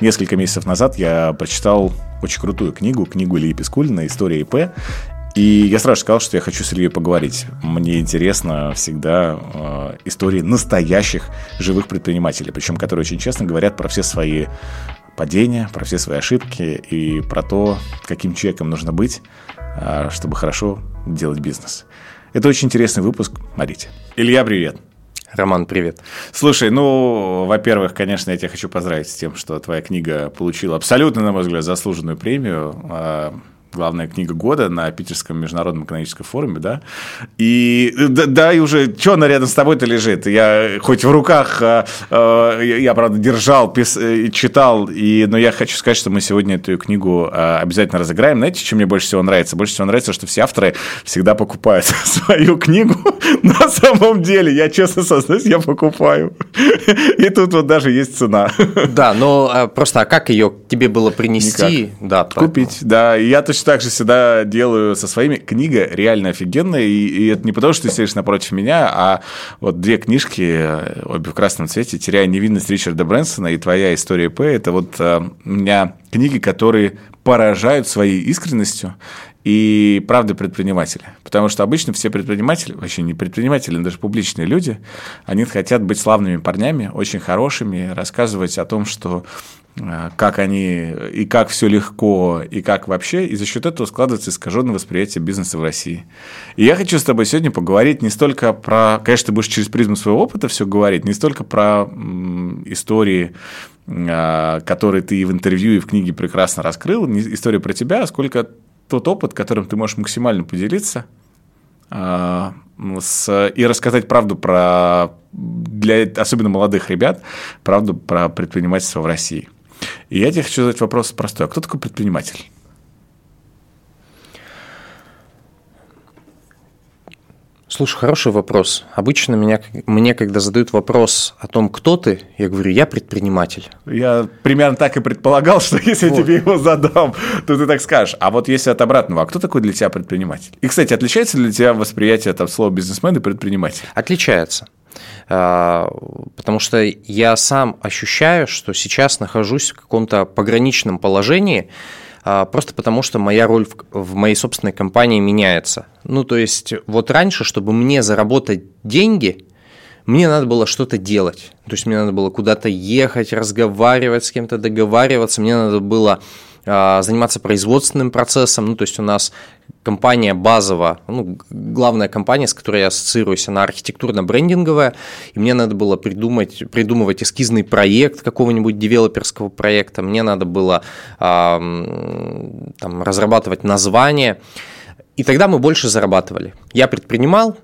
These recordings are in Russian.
Несколько месяцев назад я прочитал очень крутую книгу, книгу Ильи Пискулина «История ИП». И я сразу сказал, что я хочу с Ильей поговорить. Мне интересно всегда э, истории настоящих живых предпринимателей, причем которые очень честно говорят про все свои падения, про все свои ошибки и про то, каким человеком нужно быть, э, чтобы хорошо делать бизнес. Это очень интересный выпуск. Смотрите. Илья, привет. Роман, привет. Слушай, ну, во-первых, конечно, я тебя хочу поздравить с тем, что твоя книга получила абсолютно, на мой взгляд, заслуженную премию а, главная книга года на Питерском международном экономическом форуме, да, и да, да и уже, что она рядом с тобой-то лежит, я хоть в руках, э, э, я, правда, держал, пис, и читал, и, но я хочу сказать, что мы сегодня эту книгу э, обязательно разыграем, знаете, чем мне больше всего нравится? Больше всего нравится, что все авторы всегда покупают свою книгу, на самом деле, я честно сознаюсь, я покупаю, и тут вот даже есть цена. Да, но просто, а как ее тебе было принести? Никак. Да, Купить, да, я точно точно так же всегда делаю со своими. Книга реально офигенная, и, и это не потому, что ты сидишь напротив меня, а вот две книжки, обе в красном цвете, «Теряя невинность» Ричарда Брэнсона и «Твоя история П» – это вот а, у меня книги, которые поражают своей искренностью и правда предпринимателя. Потому что обычно все предприниматели, вообще не предприниматели, но даже публичные люди, они хотят быть славными парнями, очень хорошими, рассказывать о том, что Э, как они и как все легко, и как вообще, и за счет этого складывается искаженное восприятие бизнеса в России. И я хочу с тобой сегодня поговорить не столько про, конечно, ты будешь через призму своего опыта все говорить, не столько про истории, э, которые ты в интервью и в книге прекрасно раскрыл, не история про тебя, а сколько тот опыт, которым ты можешь максимально поделиться э, с, и рассказать правду про для особенно молодых ребят, правду про предпринимательство в России. И я тебе хочу задать вопрос простой. А кто такой предприниматель? Слушай, хороший вопрос. Обычно меня, мне, когда задают вопрос о том, кто ты, я говорю, я предприниматель. Я примерно так и предполагал, что если вот. я тебе его задам, то ты так скажешь. А вот если от обратного, а кто такой для тебя предприниматель? И, кстати, отличается ли для тебя восприятие там, слова бизнесмен и предприниматель? Отличается. А, потому что я сам ощущаю, что сейчас нахожусь в каком-то пограничном положении, а, просто потому что моя роль в моей собственной компании меняется. Ну, то есть, вот раньше, чтобы мне заработать деньги, мне надо было что-то делать. То есть, мне надо было куда-то ехать, разговаривать с кем-то, договариваться, мне надо было а, заниматься производственным процессом. Ну, то есть у нас компания базовая, ну, главная компания, с которой я ассоциируюсь, она архитектурно-брендинговая, и мне надо было придумать, придумывать эскизный проект какого-нибудь девелоперского проекта, мне надо было а, там, разрабатывать название, и тогда мы больше зарабатывали. Я предпринимал,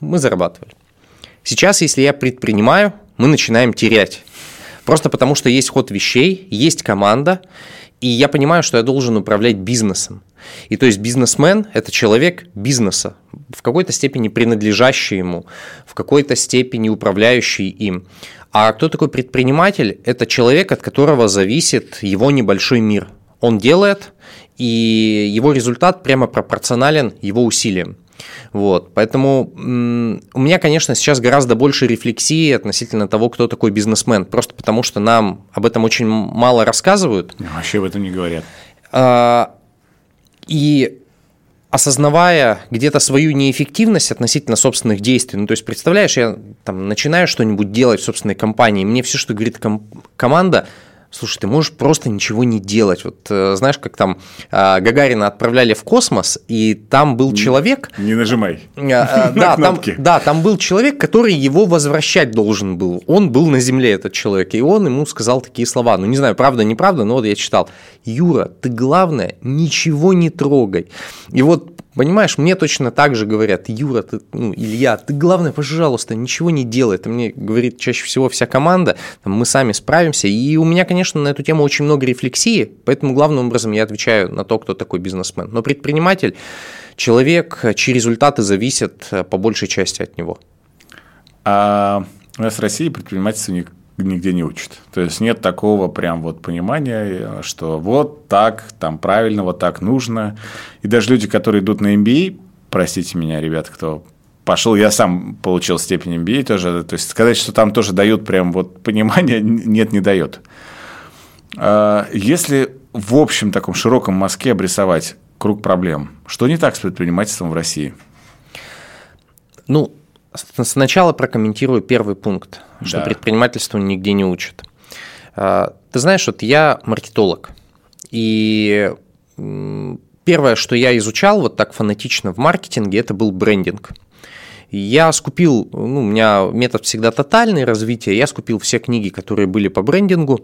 мы зарабатывали. Сейчас, если я предпринимаю, мы начинаем терять. Просто потому, что есть ход вещей, есть команда, и я понимаю, что я должен управлять бизнесом. И то есть бизнесмен – это человек бизнеса, в какой-то степени принадлежащий ему, в какой-то степени управляющий им. А кто такой предприниматель? Это человек, от которого зависит его небольшой мир. Он делает, и его результат прямо пропорционален его усилиям. Вот, поэтому у меня, конечно, сейчас гораздо больше рефлексии относительно того, кто такой бизнесмен, просто потому что нам об этом очень мало рассказывают. Вообще об этом не говорят. А, и осознавая где-то свою неэффективность относительно собственных действий, ну то есть представляешь, я там начинаю что-нибудь делать в собственной компании, мне все, что говорит ком- команда, слушай, ты можешь просто ничего не делать. Вот э, знаешь, как там э, Гагарина отправляли в космос, и там был человек... Не нажимай. Э, да, там, да, там был человек, который его возвращать должен был. Он был на Земле, этот человек, и он ему сказал такие слова. Ну, не знаю, правда, неправда, но вот я читал. Юра, ты главное, ничего не трогай. И вот Понимаешь, мне точно так же говорят, Юра, ты, ну, Илья, ты главное, пожалуйста, ничего не делай. Это мне говорит чаще всего вся команда, там, мы сами справимся. И у меня, конечно, на эту тему очень много рефлексии, поэтому главным образом я отвечаю на то, кто такой бизнесмен. Но предприниматель – человек, чьи результаты зависят э, по большей части от него. А у нас в России предпринимательство нигде не учат. То есть нет такого прям вот понимания, что вот так, там правильно, вот так нужно. И даже люди, которые идут на MBA, простите меня, ребят, кто пошел, я сам получил степень MBA тоже, то есть сказать, что там тоже дают прям вот понимание, нет, не дает. А, если в общем таком широком мазке обрисовать круг проблем, что не так с предпринимательством в России? Ну, сначала прокомментирую первый пункт, что да. предпринимательству нигде не учат. А, ты знаешь, вот я маркетолог, и первое, что я изучал вот так фанатично в маркетинге, это был брендинг. Я скупил, ну, у меня метод всегда тотальный развитие, я скупил все книги, которые были по брендингу,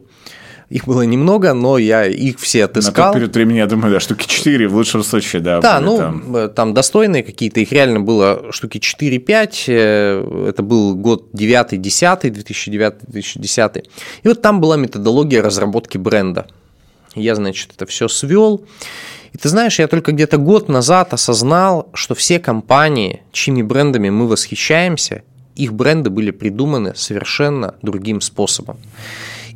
их было немного, но я их все отыскал. На тот период времени, я думаю, да, штуки 4 в лучшем случае, да. Да, ну, там. Э, там достойные какие-то, их реально было штуки 4-5, э, это был год 9-10, 2009-2010. И вот там была методология разработки бренда. Я, значит, это все свел. И ты знаешь, я только где-то год назад осознал, что все компании, чьими брендами мы восхищаемся, их бренды были придуманы совершенно другим способом.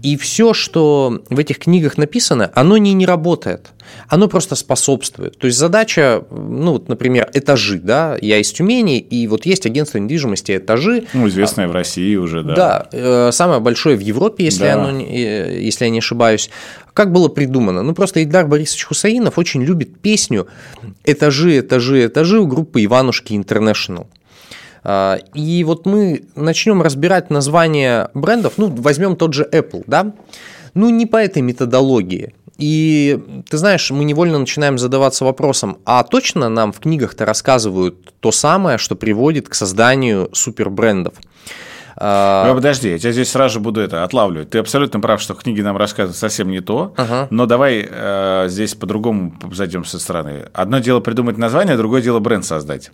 И все, что в этих книгах написано, оно не, не работает. Оно просто способствует. То есть задача, ну вот, например, этажи, да, я из Тюмени, и вот есть агентство недвижимости этажи. Ну, известное в России уже, да. Да, э, самое большое в Европе, если, да. оно, э, если я не ошибаюсь. Как было придумано? Ну, просто Идар Борисович Хусаинов очень любит песню «Этажи, этажи, этажи» у группы «Иванушки Интернешнл». А, и вот мы начнем разбирать названия брендов, ну, возьмем тот же Apple, да, ну, не по этой методологии. И ты знаешь, мы невольно начинаем задаваться вопросом, а точно нам в книгах-то рассказывают то самое, что приводит к созданию супербрендов? брендов а, ну, подожди, я тебя здесь сразу же буду это отлавливать. Ты абсолютно прав, что книги нам рассказывают совсем не то, ага. но давай э, здесь по-другому зайдем со стороны. Одно дело придумать название, другое дело бренд создать.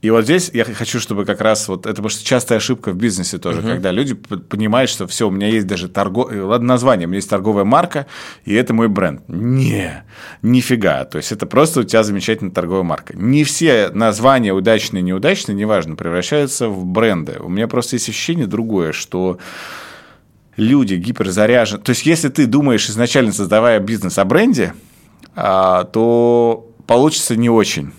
И вот здесь я хочу, чтобы как раз вот это, потому что частая ошибка в бизнесе тоже, угу. когда люди понимают, что все, у меня есть даже торговое, ладно, название, у меня есть торговая марка, и это мой бренд. Не, нифига. То есть это просто у тебя замечательная торговая марка. Не все названия удачные, неудачные, неважно, превращаются в бренды. У меня просто есть ощущение другое, что люди гиперзаряжены. То есть, если ты думаешь изначально, создавая бизнес о бренде, а, то получится не очень.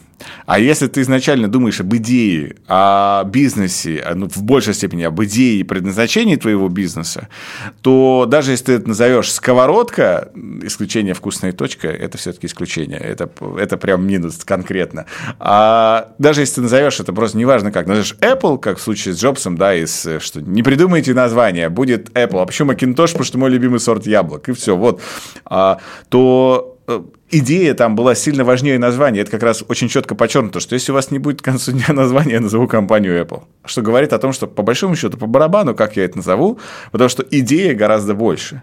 А если ты изначально думаешь об идее, о бизнесе, ну, в большей степени об идее и предназначении твоего бизнеса, то даже если ты это назовешь сковородка, исключение вкусная точка, это все-таки исключение. Это, это прям минус конкретно. А даже если ты назовешь это просто неважно как, назовешь Apple, как в случае с Джобсом, да, из, что не придумайте название, будет Apple. А почему Macintosh? Потому что мой любимый сорт яблок. И все, вот. А, то э, идея там была сильно важнее названия. Это как раз очень четко подчеркнуто, что если у вас не будет к концу дня названия, я назову компанию Apple. Что говорит о том, что по большому счету, по барабану, как я это назову, потому что идея гораздо больше.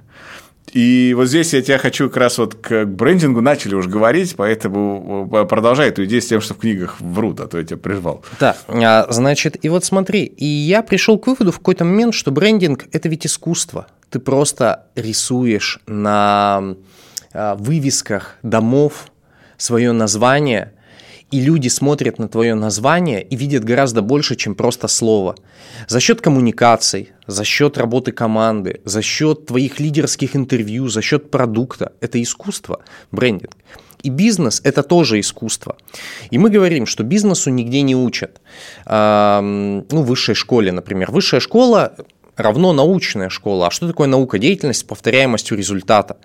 И вот здесь я тебя хочу как раз вот к брендингу начали уже говорить, поэтому э, продолжай эту идею с тем, что в книгах врут, а то я тебя прервал. Да, а, значит, и вот смотри, и я пришел к выводу в какой-то момент, что брендинг – это ведь искусство. Ты просто рисуешь на вывесках домов свое название, и люди смотрят на твое название и видят гораздо больше, чем просто слово. За счет коммуникаций, за счет работы команды, за счет твоих лидерских интервью, за счет продукта. Это искусство, брендинг. И бизнес – это тоже искусство. И мы говорим, что бизнесу нигде не учат. Ну, в высшей школе, например. Высшая школа равно научная школа. А что такое наука? Деятельность с повторяемостью результата.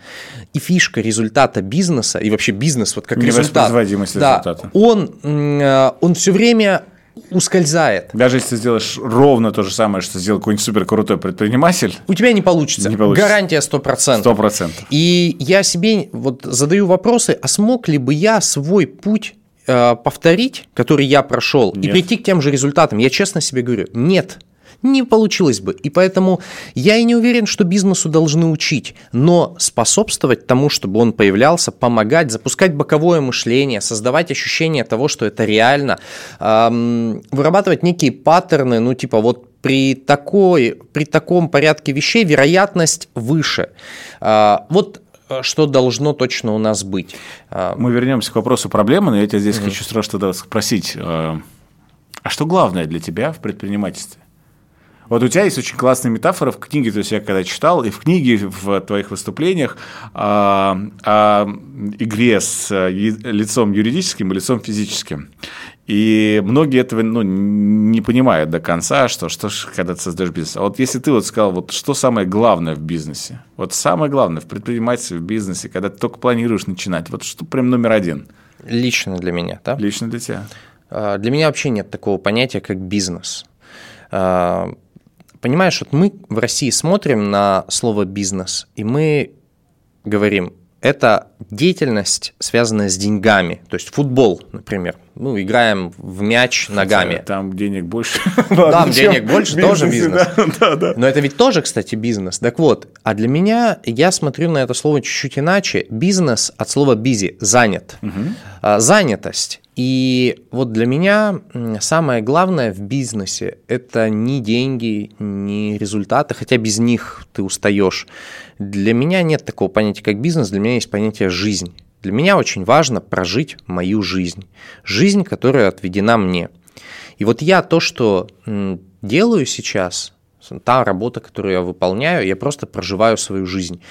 И фишка результата бизнеса, и вообще бизнес вот как результат, да, результата. Он, э, он все время ускользает. Даже если ты сделаешь ровно то же самое, что сделал какой-нибудь супер крутой предприниматель. У тебя не получится. Не получится. Гарантия 100%. 100%. И я себе вот задаю вопросы, а смог ли бы я свой путь э, повторить, который я прошел, нет. и прийти к тем же результатам? Я честно себе говорю, нет не получилось бы. И поэтому я и не уверен, что бизнесу должны учить, но способствовать тому, чтобы он появлялся, помогать, запускать боковое мышление, создавать ощущение того, что это реально, эм, вырабатывать некие паттерны, ну типа вот при, такой, при таком порядке вещей вероятность выше. Э, вот что должно точно у нас быть. А, Мы вернемся к вопросу проблемы, но я тебя здесь mm-hmm. хочу сразу тогда спросить, э, а что главное для тебя в предпринимательстве? Вот у тебя есть очень классная метафора в книге, то есть я когда читал, и в книге, в твоих выступлениях о, о игре с лицом юридическим и лицом физическим. И многие этого ну, не понимают до конца, что, что ж, когда ты создаешь бизнес. А вот если ты вот сказал, вот что самое главное в бизнесе? Вот самое главное в предпринимательстве, в бизнесе, когда ты только планируешь начинать, вот что прям номер один? Лично для меня, да? Лично для тебя. А, для меня вообще нет такого понятия, как бизнес. Понимаешь, вот мы в России смотрим на слово бизнес, и мы говорим, это деятельность, связанная с деньгами. То есть футбол, например. Ну, играем в мяч ногами. Хотя там денег больше. Там денег больше, тоже бизнес. Но это ведь тоже, кстати, бизнес. Так вот, а для меня, я смотрю на это слово чуть-чуть иначе. Бизнес от слова busy, занят. А, занятость. И вот для меня самое главное в бизнесе – это не деньги, не результаты, хотя без них ты устаешь. Для меня нет такого понятия, как бизнес, для меня есть понятие «жизнь». Для меня очень важно прожить мою жизнь. Жизнь, которая отведена мне. И вот я то, что делаю сейчас, та работа, которую я выполняю, я просто проживаю свою жизнь.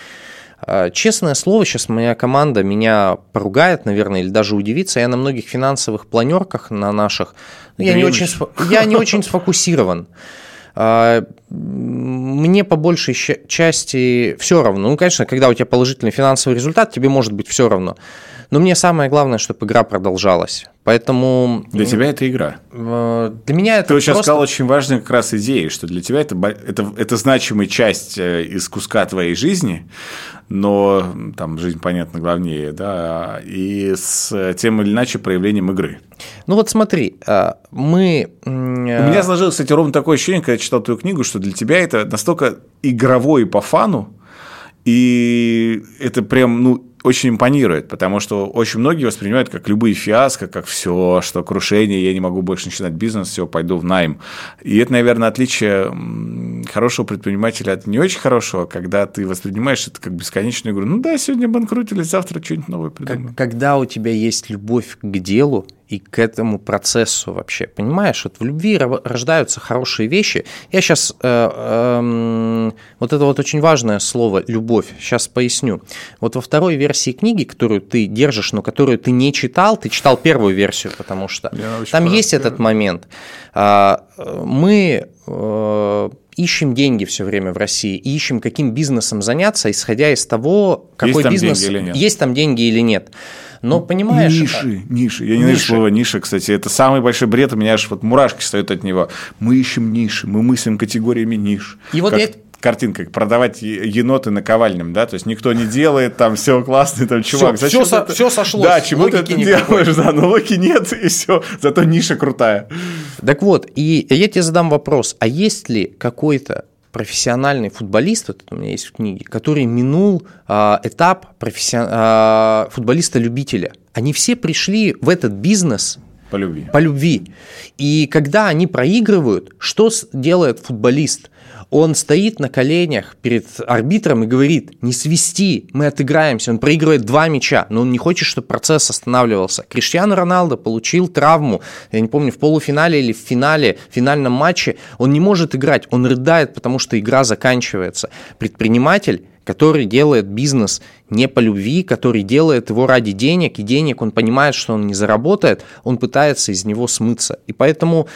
А, честное слово, сейчас моя команда меня поругает, наверное, или даже удивится. Я на многих финансовых планерках, на наших, ну, я, не очень, я не очень сфокусирован. А, мне по большей части все равно. Ну, конечно, когда у тебя положительный финансовый результат, тебе может быть все равно. Но мне самое главное, чтобы игра продолжалась. Поэтому... Для тебя это игра. Э, для меня это Ты вот сейчас просто... сказал очень важную как раз идею, что для тебя это, это, это значимая часть э, из куска твоей жизни, но там жизнь, понятно, главнее, да, и с тем или иначе проявлением игры. Ну вот смотри, э, мы... У меня сложилось, кстати, ровно такое ощущение, когда я читал твою книгу, что для тебя это настолько игровой по фану, и это прям, ну, очень импонирует, потому что очень многие воспринимают как любые фиаско, как все, что крушение, я не могу больше начинать бизнес, все, пойду в найм. И это, наверное, отличие хорошего предпринимателя от не очень хорошего, когда ты воспринимаешь это как бесконечную игру. Ну да, сегодня банкротились, завтра что-нибудь новое придумаем. Когда у тебя есть любовь к делу, и к этому процессу вообще. Понимаешь, вот в любви рождаются хорошие вещи. Я сейчас, э, э, вот это вот очень важное слово «любовь», сейчас поясню. Вот во второй версии книги, которую ты держишь, но которую ты не читал, ты читал первую версию, потому что там есть этот момент. А, мы э, ищем деньги все время в России и ищем, каким бизнесом заняться, исходя из того, какой есть бизнес, деньги есть там деньги или нет. Но понимаешь... Ниши, ниши. Я не знаю слово ниша, кстати. Это самый большой бред. У меня аж вот мурашки встают от него. Мы ищем ниши, мы мыслим категориями ниш. И вот я картинка, продавать еноты на ковальнем, да, то есть никто не делает, там все классно, там чувак, все, зачем все, ты, все сошлось, да, чему ты это никакой. делаешь, да, но локи нет и все, зато ниша крутая. Так вот, и я тебе задам вопрос, а есть ли какой-то профессиональный футболист, вот у меня есть в книге, который минул а, этап профессион... а, футболиста-любителя. Они все пришли в этот бизнес по любви. По любви. И когда они проигрывают, что делает футболист? Он стоит на коленях перед арбитром и говорит, не свисти, мы отыграемся. Он проигрывает два мяча, но он не хочет, чтобы процесс останавливался. Криштиану Роналдо получил травму, я не помню, в полуфинале или в финале, в финальном матче. Он не может играть, он рыдает, потому что игра заканчивается. Предприниматель который делает бизнес не по любви, который делает его ради денег, и денег он понимает, что он не заработает, он пытается из него смыться. И поэтому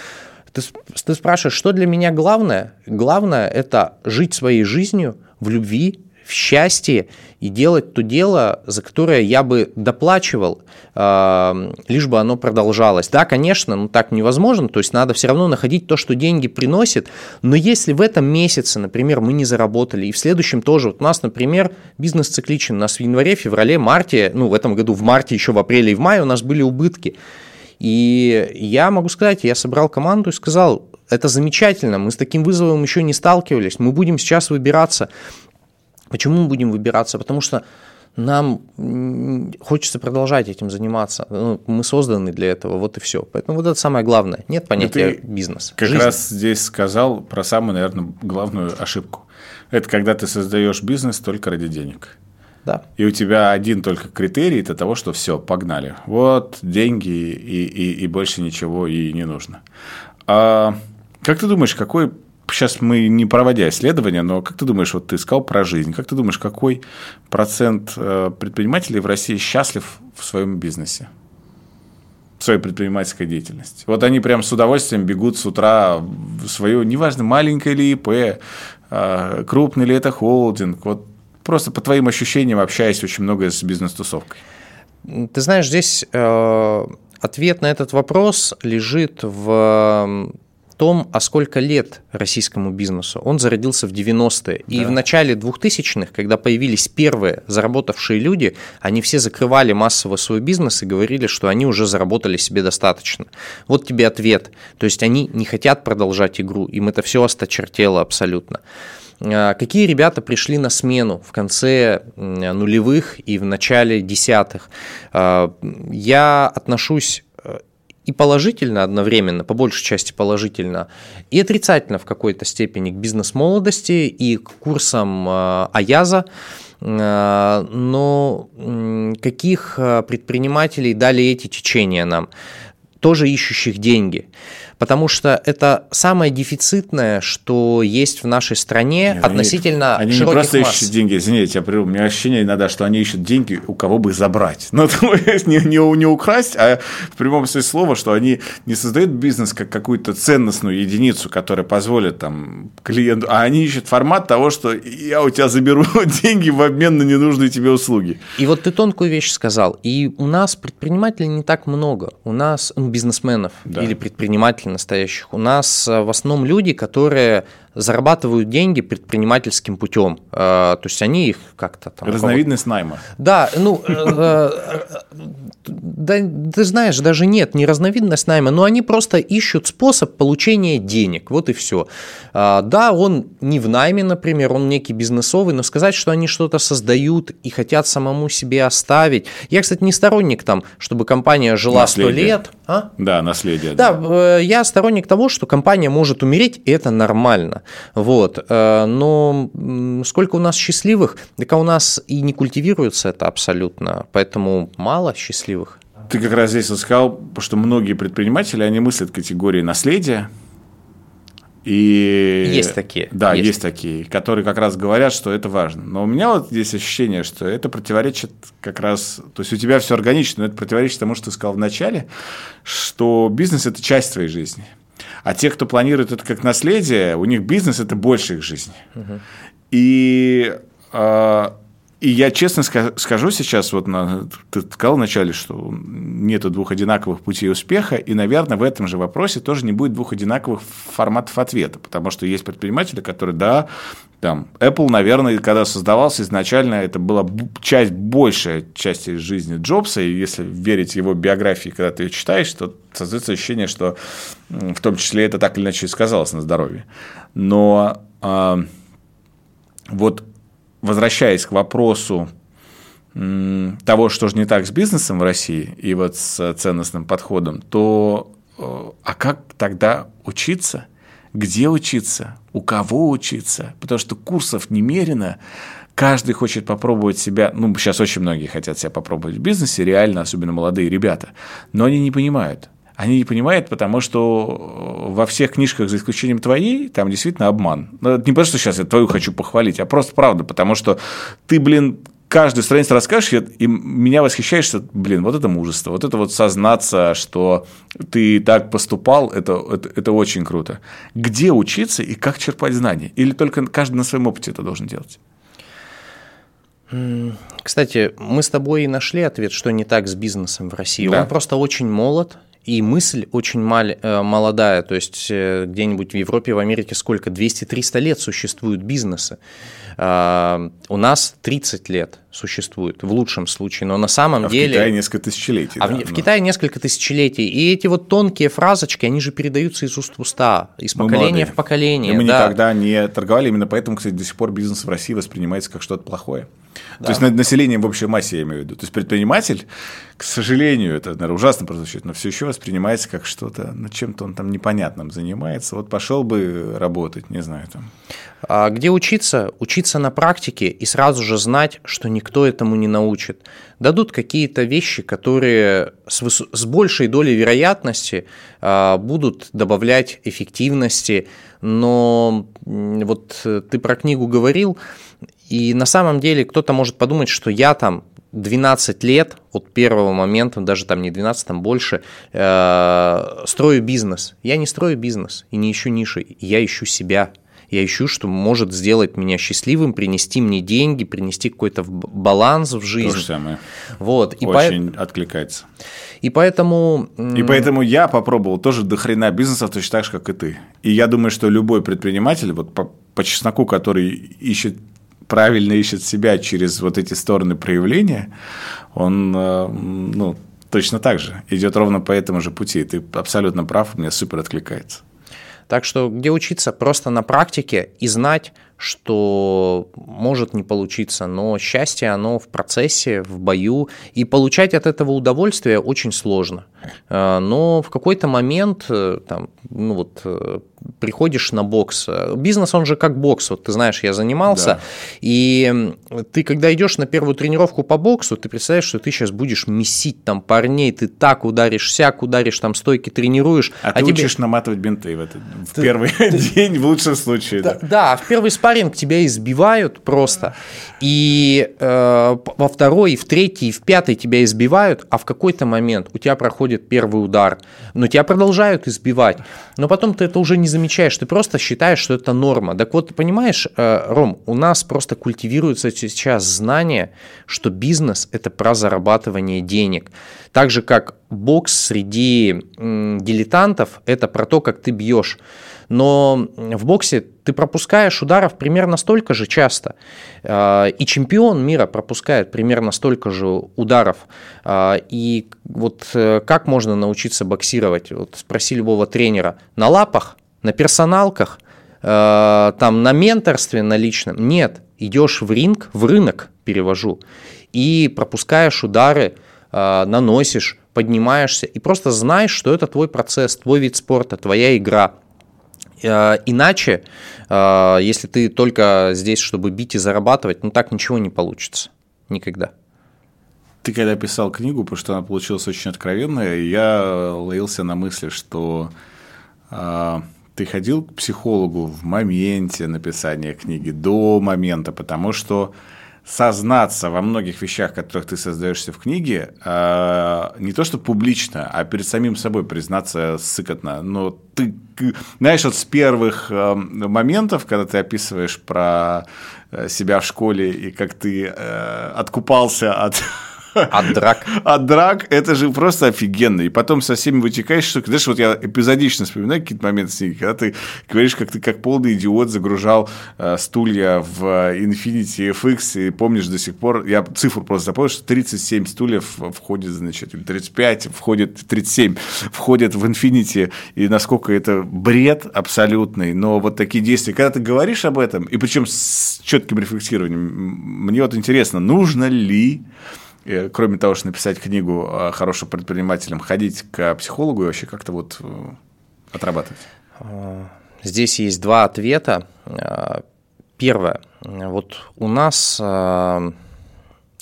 ты, ты спрашиваешь, что для меня главное? Главное – это жить своей жизнью в любви, в счастье и делать то дело, за которое я бы доплачивал, лишь бы оно продолжалось. Да, конечно, ну так невозможно, то есть надо все равно находить то, что деньги приносит, но если в этом месяце, например, мы не заработали, и в следующем тоже, вот у нас, например, бизнес цикличен, у нас в январе, феврале, марте, ну в этом году в марте, еще в апреле и в мае у нас были убытки, и я могу сказать, я собрал команду и сказал, это замечательно, мы с таким вызовом еще не сталкивались, мы будем сейчас выбираться. Почему мы будем выбираться? Потому что нам хочется продолжать этим заниматься. Ну, мы созданы для этого, вот и все. Поэтому вот это самое главное. Нет понятия ну, бизнес. Как Жизнь. раз здесь сказал про самую, наверное, главную ошибку. Это когда ты создаешь бизнес только ради денег. Да. И у тебя один только критерий это того, что все, погнали. Вот деньги и, и, и больше ничего и не нужно. А как ты думаешь, какой сейчас мы не проводя исследования, но как ты думаешь, вот ты сказал про жизнь, как ты думаешь, какой процент э, предпринимателей в России счастлив в своем бизнесе? своей предпринимательской деятельности. Вот они прям с удовольствием бегут с утра в свою, неважно, маленькое ли ИП, а, крупный ли это холдинг, вот просто по твоим ощущениям общаясь очень много с бизнес-тусовкой. Ты знаешь, здесь э, ответ на этот вопрос лежит в том, а сколько лет российскому бизнесу. Он зародился в 90-е. Да. И в начале 2000-х, когда появились первые заработавшие люди, они все закрывали массово свой бизнес и говорили, что они уже заработали себе достаточно. Вот тебе ответ. То есть они не хотят продолжать игру, им это все осточертело абсолютно. А, какие ребята пришли на смену в конце нулевых и в начале десятых? А, я отношусь и положительно одновременно, по большей части положительно, и отрицательно в какой-то степени к бизнес-молодости и к курсам э, Аяза. Э, но каких э, предпринимателей дали эти течения нам? Тоже ищущих деньги потому что это самое дефицитное, что есть в нашей стране Нет, относительно они, они не просто масс. ищут деньги, извините, я прерву, у меня ощущение иногда, что они ищут деньги, у кого бы забрать. Ну, то есть не, не, не украсть, а в прямом смысле слова, что они не создают бизнес как какую-то ценностную единицу, которая позволит там клиенту, а они ищут формат того, что я у тебя заберу деньги в обмен на ненужные тебе услуги. И вот ты тонкую вещь сказал, и у нас предпринимателей не так много, у нас ну, бизнесменов да. или предпринимателей настоящих. У нас э, в основном люди, которые зарабатывают деньги предпринимательским путем. Э, то есть они их как-то там... Разновидность найма. Да, ну, э, да, ты знаешь, даже нет, не разновидность найма, но они просто ищут способ получения денег, вот и все. Да, он не в найме, например, он некий бизнесовый, но сказать, что они что-то создают и хотят самому себе оставить. Я, кстати, не сторонник там, чтобы компания жила сто лет. А? Да, наследие. Да, да, я сторонник того, что компания может умереть, и это нормально. Вот. Э, но сколько у нас счастливых, так а у нас и не культивируется это абсолютно, поэтому мало счастливых. Ты как раз здесь сказал, что многие предприниматели, они мыслят категории наследия, и... Есть такие. Да, есть. есть такие, которые как раз говорят, что это важно. Но у меня вот здесь ощущение, что это противоречит как раз... То есть у тебя все органично, но это противоречит тому, что ты сказал в начале, что бизнес – это часть твоей жизни. А те, кто планирует это как наследие, у них бизнес – это больше их жизни. Угу. И а, и я честно скажу сейчас, вот на, ты сказал вначале, что нету двух одинаковых путей успеха, и, наверное, в этом же вопросе тоже не будет двух одинаковых форматов ответа, потому что есть предприниматели, которые, да, там, Apple, наверное, когда создавался изначально, это была часть, большая часть жизни Джобса, и если верить его биографии, когда ты ее читаешь, то создается ощущение, что в том числе это так или иначе сказалось на здоровье. Но э, вот возвращаясь к вопросу того, что же не так с бизнесом в России и вот с ценностным подходом, то э, а как тогда учиться? Где учиться? У кого учиться? Потому что курсов немерено, каждый хочет попробовать себя, ну, сейчас очень многие хотят себя попробовать в бизнесе, реально, особенно молодые ребята, но они не понимают, они не понимают, потому что во всех книжках, за исключением твоей, там действительно обман. Ну, не потому, что сейчас я твою хочу похвалить, а просто правда, потому что ты, блин, каждую страницу расскажешь, и меня восхищаешь, что, блин, вот это мужество, вот это вот сознаться, что ты так поступал, это, это, это очень круто. Где учиться и как черпать знания? Или только каждый на своем опыте это должен делать? Кстати, мы с тобой и нашли ответ, что не так с бизнесом в России. Да. Он просто очень молод, и мысль очень мал, э, молодая, то есть э, где-нибудь в Европе, в Америке сколько? 200-300 лет существуют бизнесы. А, у нас 30 лет существует, в лучшем случае, но на самом а деле... в Китае несколько тысячелетий. А да, в, в Китае несколько тысячелетий. И эти вот тонкие фразочки, они же передаются из уст в уста, из мы поколения молодые. в поколение. И мы да. никогда не торговали, именно поэтому, кстати, до сих пор бизнес в России воспринимается как что-то плохое. Да. То есть население в общей массе, я имею в виду. То есть предприниматель, к сожалению, это, наверное, ужасно прозвучит, но все еще воспринимается как что-то, ну, чем-то он там непонятным занимается. Вот пошел бы работать, не знаю, там. А где учиться? Учиться на практике и сразу же знать, что никто этому не научит. Дадут какие-то вещи, которые с, выс- с большей долей вероятности а, будут добавлять эффективности, но вот ты про книгу говорил, и на самом деле кто-то может подумать, что я там 12 лет от первого момента, даже там не 12, там больше, э, строю бизнес. Я не строю бизнес и не ищу ниши, я ищу себя. Я ищу, что может сделать меня счастливым, принести мне деньги, принести какой-то баланс в жизнь. То же самое. Вот. И Очень по... откликается. И поэтому... И поэтому я попробовал тоже до хрена бизнесов точно так же, как и ты. И я думаю, что любой предприниматель, вот по, по чесноку, который ищет правильно ищет себя через вот эти стороны проявления, он э, ну, точно так же идет ровно по этому же пути. Ты абсолютно прав, мне супер откликается. Так что где учиться? Просто на практике и знать, что может не получиться, но счастье, оно в процессе, в бою, и получать от этого удовольствие очень сложно. Э, но в какой-то момент, э, там, ну вот, приходишь на бокс. Бизнес, он же как бокс, вот ты знаешь, я занимался, да. и ты, когда идешь на первую тренировку по боксу, ты представляешь, что ты сейчас будешь месить там парней, ты так ударишь, сяк ударишь, там стойки тренируешь. А, а ты тебе... учишь наматывать бинты в, этот, в ты... первый день, в лучшем случае. Да, да. да, в первый спарринг тебя избивают просто, и э, во второй, и в третий, и в пятый тебя избивают, а в какой-то момент у тебя проходит первый удар, но тебя продолжают избивать, но потом ты это уже не замечаешь, ты просто считаешь, что это норма. Так вот, понимаешь, э, Ром, у нас просто культивируется сейчас знание, что бизнес – это про зарабатывание денег. Так же, как бокс среди дилетантов – это про то, как ты бьешь но в боксе ты пропускаешь ударов примерно столько же часто. А, и чемпион мира пропускает примерно столько же ударов. А, и вот э, как можно научиться боксировать? Вот спроси любого тренера. На лапах на персоналках, э, там на менторстве на личном. Нет, идешь в ринг, в рынок перевожу, и пропускаешь удары, э, наносишь, поднимаешься, и просто знаешь, что это твой процесс, твой вид спорта, твоя игра. Э, иначе, э, если ты только здесь, чтобы бить и зарабатывать, ну так ничего не получится. Никогда. Ты когда писал книгу, потому что она получилась очень откровенная, я ловился на мысли, что э, ты ходил к психологу в моменте написания книги, до момента, потому что сознаться во многих вещах, которых ты создаешься в книге, а, не то что публично, а перед самим собой признаться сыкотно. Но ты, знаешь, вот с первых а, моментов, когда ты описываешь про э, себя в школе и как ты э, откупался от от драк. От драк, это же просто офигенно. И потом со всеми вытекаешь, что, знаешь, вот я эпизодично вспоминаю какие-то моменты с ней, когда ты говоришь, как ты как полный идиот загружал э, стулья в Infinity FX, и помнишь до сих пор, я цифру просто запомнил, что 37 стульев входит, значит, или 35 входит, 37 входит в Infinity, и насколько это бред абсолютный, но вот такие действия, когда ты говоришь об этом, и причем с четким рефлексированием, мне вот интересно, нужно ли кроме того, что написать книгу хорошим предпринимателям, ходить к психологу и вообще как-то вот э, отрабатывать? А, здесь есть два ответа. А, первое. Вот у нас а,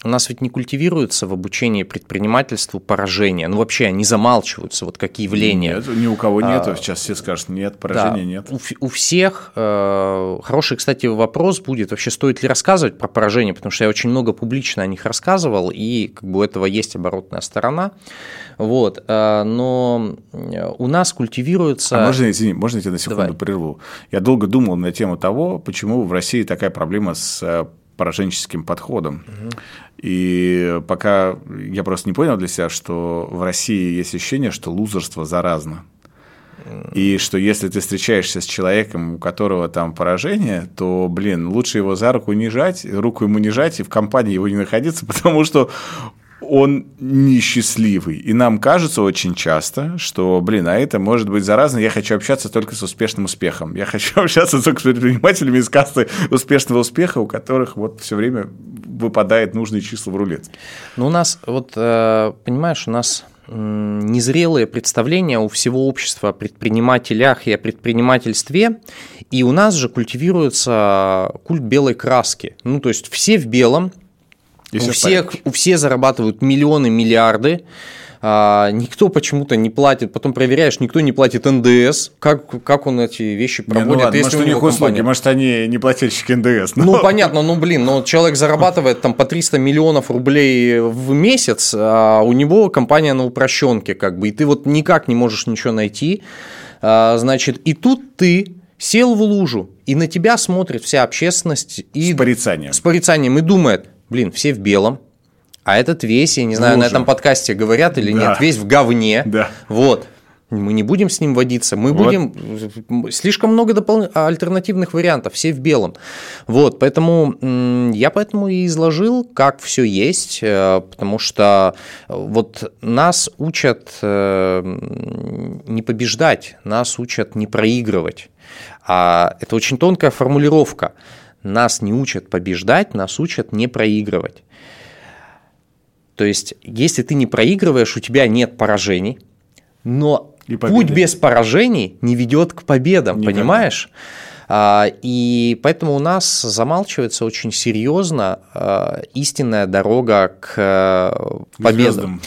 у нас ведь не культивируется в обучении предпринимательству поражение. Ну, вообще они замалчиваются, вот как явление. Нет, ни у кого нет. А, Сейчас все скажут, нет, поражения да, нет. У, у всех э, хороший, кстати, вопрос будет, вообще стоит ли рассказывать про поражение, потому что я очень много публично о них рассказывал, и как бы у этого есть оборотная сторона. Вот, э, но у нас культивируется... А можно, извини, можно я тебя на секунду Давай. прерву? Я долго думал на тему того, почему в России такая проблема с э, пораженческим подходом. Угу. И пока я просто не понял для себя, что в России есть ощущение, что лузерство заразно. И что если ты встречаешься с человеком, у которого там поражение, то, блин, лучше его за руку не жать, руку ему не жать и в компании его не находиться, потому что он несчастливый. И нам кажется очень часто, что, блин, а это может быть заразно, я хочу общаться только с успешным успехом. Я хочу общаться только с предпринимателями из касты успешного успеха, у которых вот все время выпадает нужные числа в рулет. Ну, у нас, вот, э, понимаешь, у нас незрелые представления у всего общества о предпринимателях и о предпринимательстве, и у нас же культивируется культ белой краски. Ну, то есть все в белом, у всех, у все зарабатывают миллионы, миллиарды, а, никто почему-то не платит, потом проверяешь, никто не платит НДС, как, как он эти вещи проводит, не, ну ладно, если может, у них компания... услуги, может, они не плательщики НДС. Но... Ну, понятно, ну, блин, но человек зарабатывает там по 300 миллионов рублей в месяц, а у него компания на упрощенке, как бы, и ты вот никак не можешь ничего найти, а, значит, и тут ты сел в лужу, и на тебя смотрит вся общественность и... С порицанием. С порицанием, и думает, блин, все в белом, а этот весь, я не знаю, Лужа. на этом подкасте говорят или да. нет, весь в говне. Да. Вот. Мы не будем с ним водиться, мы вот. будем... Слишком много допол... альтернативных вариантов, все в белом. Вот, поэтому я поэтому и изложил, как все есть, э, потому что вот нас учат э, не побеждать, нас учат не проигрывать. А это очень тонкая формулировка. Нас не учат побеждать, нас учат не проигрывать. То есть, если ты не проигрываешь, у тебя нет поражений, но путь без поражений не ведет к победам, Никогда. понимаешь? А, и поэтому у нас замалчивается очень серьезно а, истинная дорога к э, победам.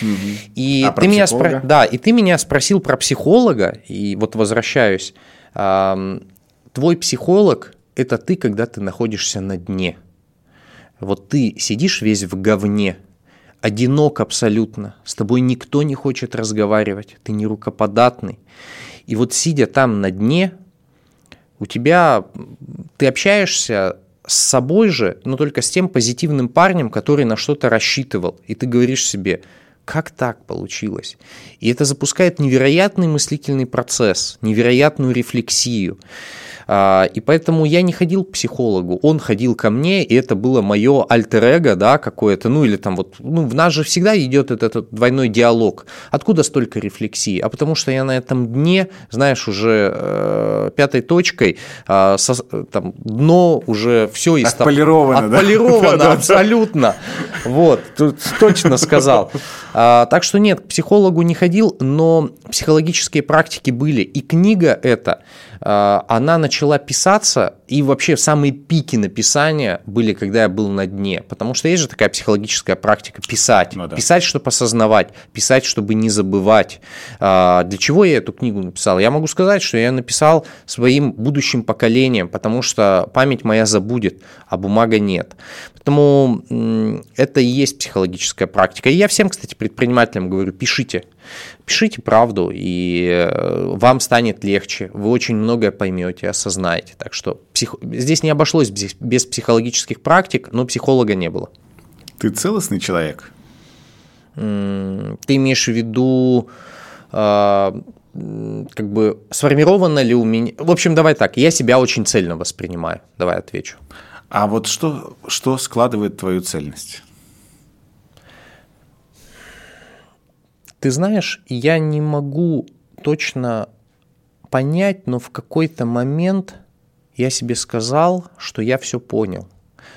И а ты меня спро... да, и ты меня спросил про психолога, и вот возвращаюсь. Твой психолог – это ты, когда ты находишься на дне. Вот ты сидишь весь в говне, одинок абсолютно, с тобой никто не хочет разговаривать, ты не рукоподатный. И вот сидя там на дне, у тебя, ты общаешься с собой же, но только с тем позитивным парнем, который на что-то рассчитывал. И ты говоришь себе, как так получилось? И это запускает невероятный мыслительный процесс, невероятную рефлексию. А, и поэтому я не ходил к психологу, он ходил ко мне, и это было мое альтер-эго, да, какое-то, ну или там вот, ну в нас же всегда идет этот, этот двойной диалог. Откуда столько рефлексии? А потому что я на этом дне, знаешь, уже э, пятой точкой, э, со, там, дно уже все из Отполировано, Отполировано, да? абсолютно. Вот, тут точно сказал. А, так что нет, к психологу не ходил, но психологические практики были. И книга эта, она начала писаться, и вообще самые пики написания были, когда я был на дне. Потому что есть же такая психологическая практика писать. Ну, да. Писать, чтобы осознавать, писать, чтобы не забывать. А, для чего я эту книгу написал? Я могу сказать, что я написал своим будущим поколениям, потому что память моя забудет, а бумага нет. Поэтому это и есть психологическая практика. И я всем, кстати, предпринимателям говорю, пишите. Пишите правду, и э, вам станет легче. Вы очень многое поймете, осознаете. Так что псих... здесь не обошлось без психологических практик, но психолога не было. Ты целостный человек? Ты имеешь в виду а, как бы сформировано ли у меня... В общем, давай так, я себя очень цельно воспринимаю. Давай отвечу. А вот что, что складывает твою цельность? Ты знаешь, я не могу точно понять, но в какой-то момент я себе сказал, что я все понял.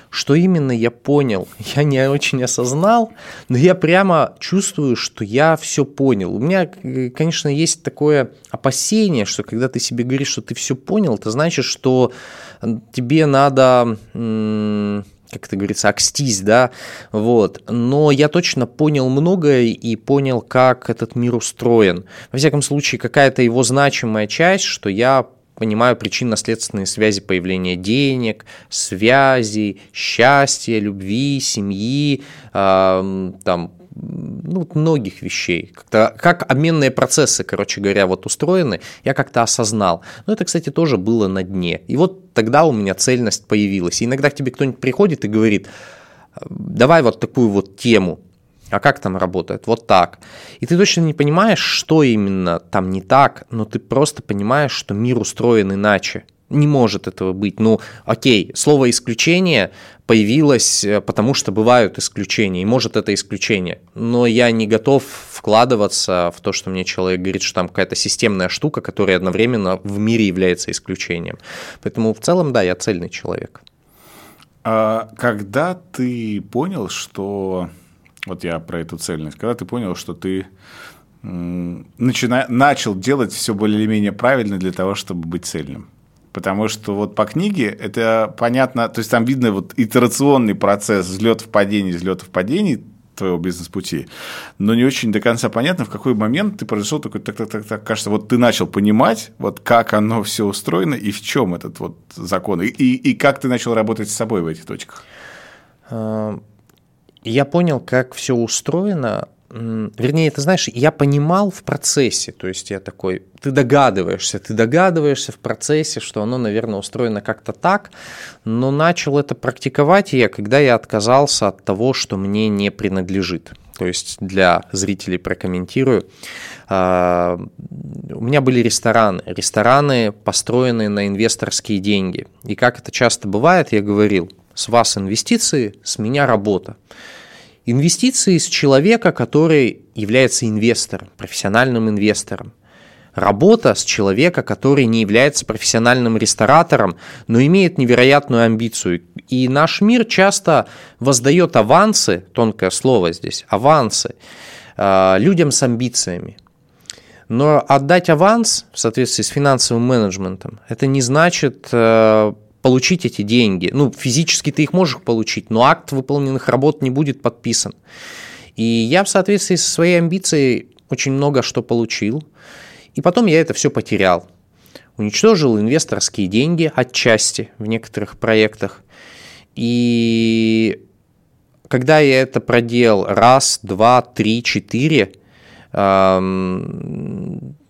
Что именно я понял, я не очень осознал, но я прямо чувствую, что я все понял. У меня, конечно, есть такое опасение, что когда ты себе говоришь, что ты все понял, это значит, что тебе надо как это говорится, акстись, да, вот. Но я точно понял многое и понял, как этот мир устроен. Во всяком случае, какая-то его значимая часть, что я понимаю причинно-следственные связи появления денег, связей, счастья, любви, семьи, э, там, ну, многих вещей. Как, как обменные процессы, короче говоря, вот устроены, я как-то осознал. Но это, кстати, тоже было на дне. И вот тогда у меня цельность появилась. И иногда к тебе кто-нибудь приходит и говорит, давай вот такую вот тему, а как там работает? Вот так. И ты точно не понимаешь, что именно там не так, но ты просто понимаешь, что мир устроен иначе. Не может этого быть. Ну, окей, слово исключение появилось, э, потому что бывают исключения, и может это исключение. Но я не готов вкладываться в то, что мне человек говорит, что там какая-то системная штука, которая одновременно в мире является исключением. Поэтому в целом, да, я цельный человек. А когда ты понял, что вот я про эту цельность, когда ты понял, что ты начина... начал делать все более-менее правильно для того, чтобы быть цельным. Потому что вот по книге это понятно, то есть там видно вот итерационный процесс взлетов падений, взлетов падений, твоего бизнес-пути, но не очень до конца понятно, в какой момент ты произошел такой, так, так, так, так, кажется, вот ты начал понимать, вот как оно все устроено и в чем этот вот закон, и, и, и как ты начал работать с собой в этих точках. А, я понял, как все устроено вернее, ты знаешь, я понимал в процессе, то есть я такой, ты догадываешься, ты догадываешься в процессе, что оно, наверное, устроено как-то так, но начал это практиковать я, когда я отказался от того, что мне не принадлежит. То есть для зрителей прокомментирую. А, у меня были рестораны. Рестораны, построенные на инвесторские деньги. И как это часто бывает, я говорил, с вас инвестиции, с меня работа. Инвестиции с человека, который является инвестором, профессиональным инвестором. Работа с человека, который не является профессиональным ресторатором, но имеет невероятную амбицию. И наш мир часто воздает авансы, тонкое слово здесь, авансы, э, людям с амбициями. Но отдать аванс в соответствии с финансовым менеджментом, это не значит э, получить эти деньги. Ну, физически ты их можешь получить, но акт выполненных работ не будет подписан. И я в соответствии со своей амбицией очень много что получил, и потом я это все потерял. Уничтожил инвесторские деньги отчасти в некоторых проектах. И когда я это проделал раз, два, три, четыре,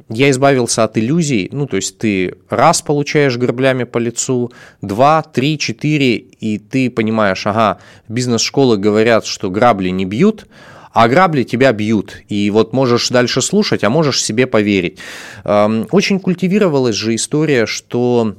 я избавился от иллюзий, ну, то есть ты раз получаешь граблями по лицу, два, три, четыре, и ты понимаешь, ага, бизнес-школы говорят, что грабли не бьют, а грабли тебя бьют. И вот можешь дальше слушать, а можешь себе поверить. Очень культивировалась же история, что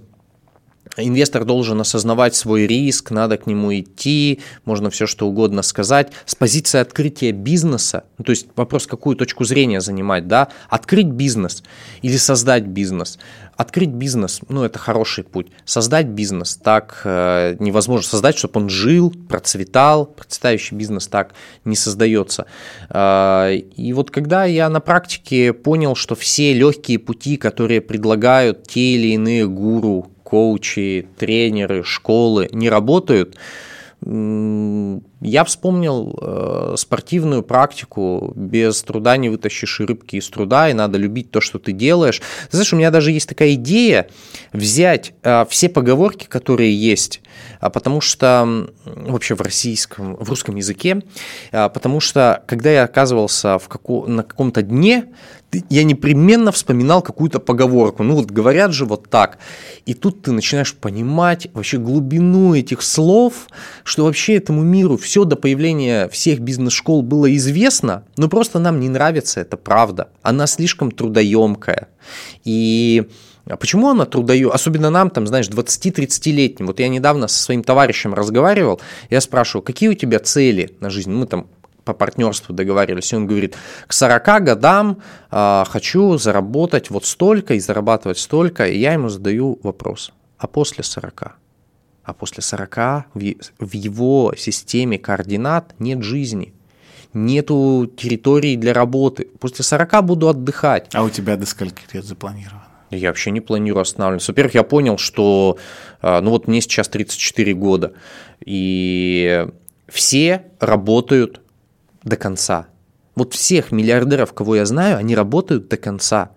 Инвестор должен осознавать свой риск, надо к нему идти, можно все что угодно сказать. С позиции открытия бизнеса, ну, то есть вопрос, какую точку зрения занимать, да, открыть бизнес или создать бизнес. Открыть бизнес, ну, это хороший путь. Создать бизнес так э, невозможно создать, чтобы он жил, процветал. Процветающий бизнес так не создается. Э, и вот когда я на практике понял, что все легкие пути, которые предлагают те или иные гуру, коучи, тренеры, школы не работают, я вспомнил э, спортивную практику. Без труда не вытащишь рыбки из труда, и надо любить то, что ты делаешь. Знаешь, у меня даже есть такая идея взять э, все поговорки, которые есть, а потому что вообще в российском, в русском языке, э, потому что когда я оказывался в како, на каком-то дне, я непременно вспоминал какую-то поговорку. Ну вот говорят же вот так. И тут ты начинаешь понимать вообще глубину этих слов, что вообще этому миру все до появления всех бизнес-школ было известно, но просто нам не нравится, это правда. Она слишком трудоемкая. И почему она трудоемкая? Особенно нам, там, знаешь, 20-30-летним. Вот я недавно со своим товарищем разговаривал, я спрашивал, какие у тебя цели на жизнь? Мы там по партнерству договаривались, и он говорит, к 40 годам э, хочу заработать вот столько и зарабатывать столько, и я ему задаю вопрос, а после 40? А после 40 в, его системе координат нет жизни, нету территории для работы. После 40 буду отдыхать. А у тебя до скольки лет запланировано? Я вообще не планирую останавливаться. Во-первых, я понял, что а, ну вот мне сейчас 34 года, и все работают до конца. Вот всех миллиардеров, кого я знаю, они работают до конца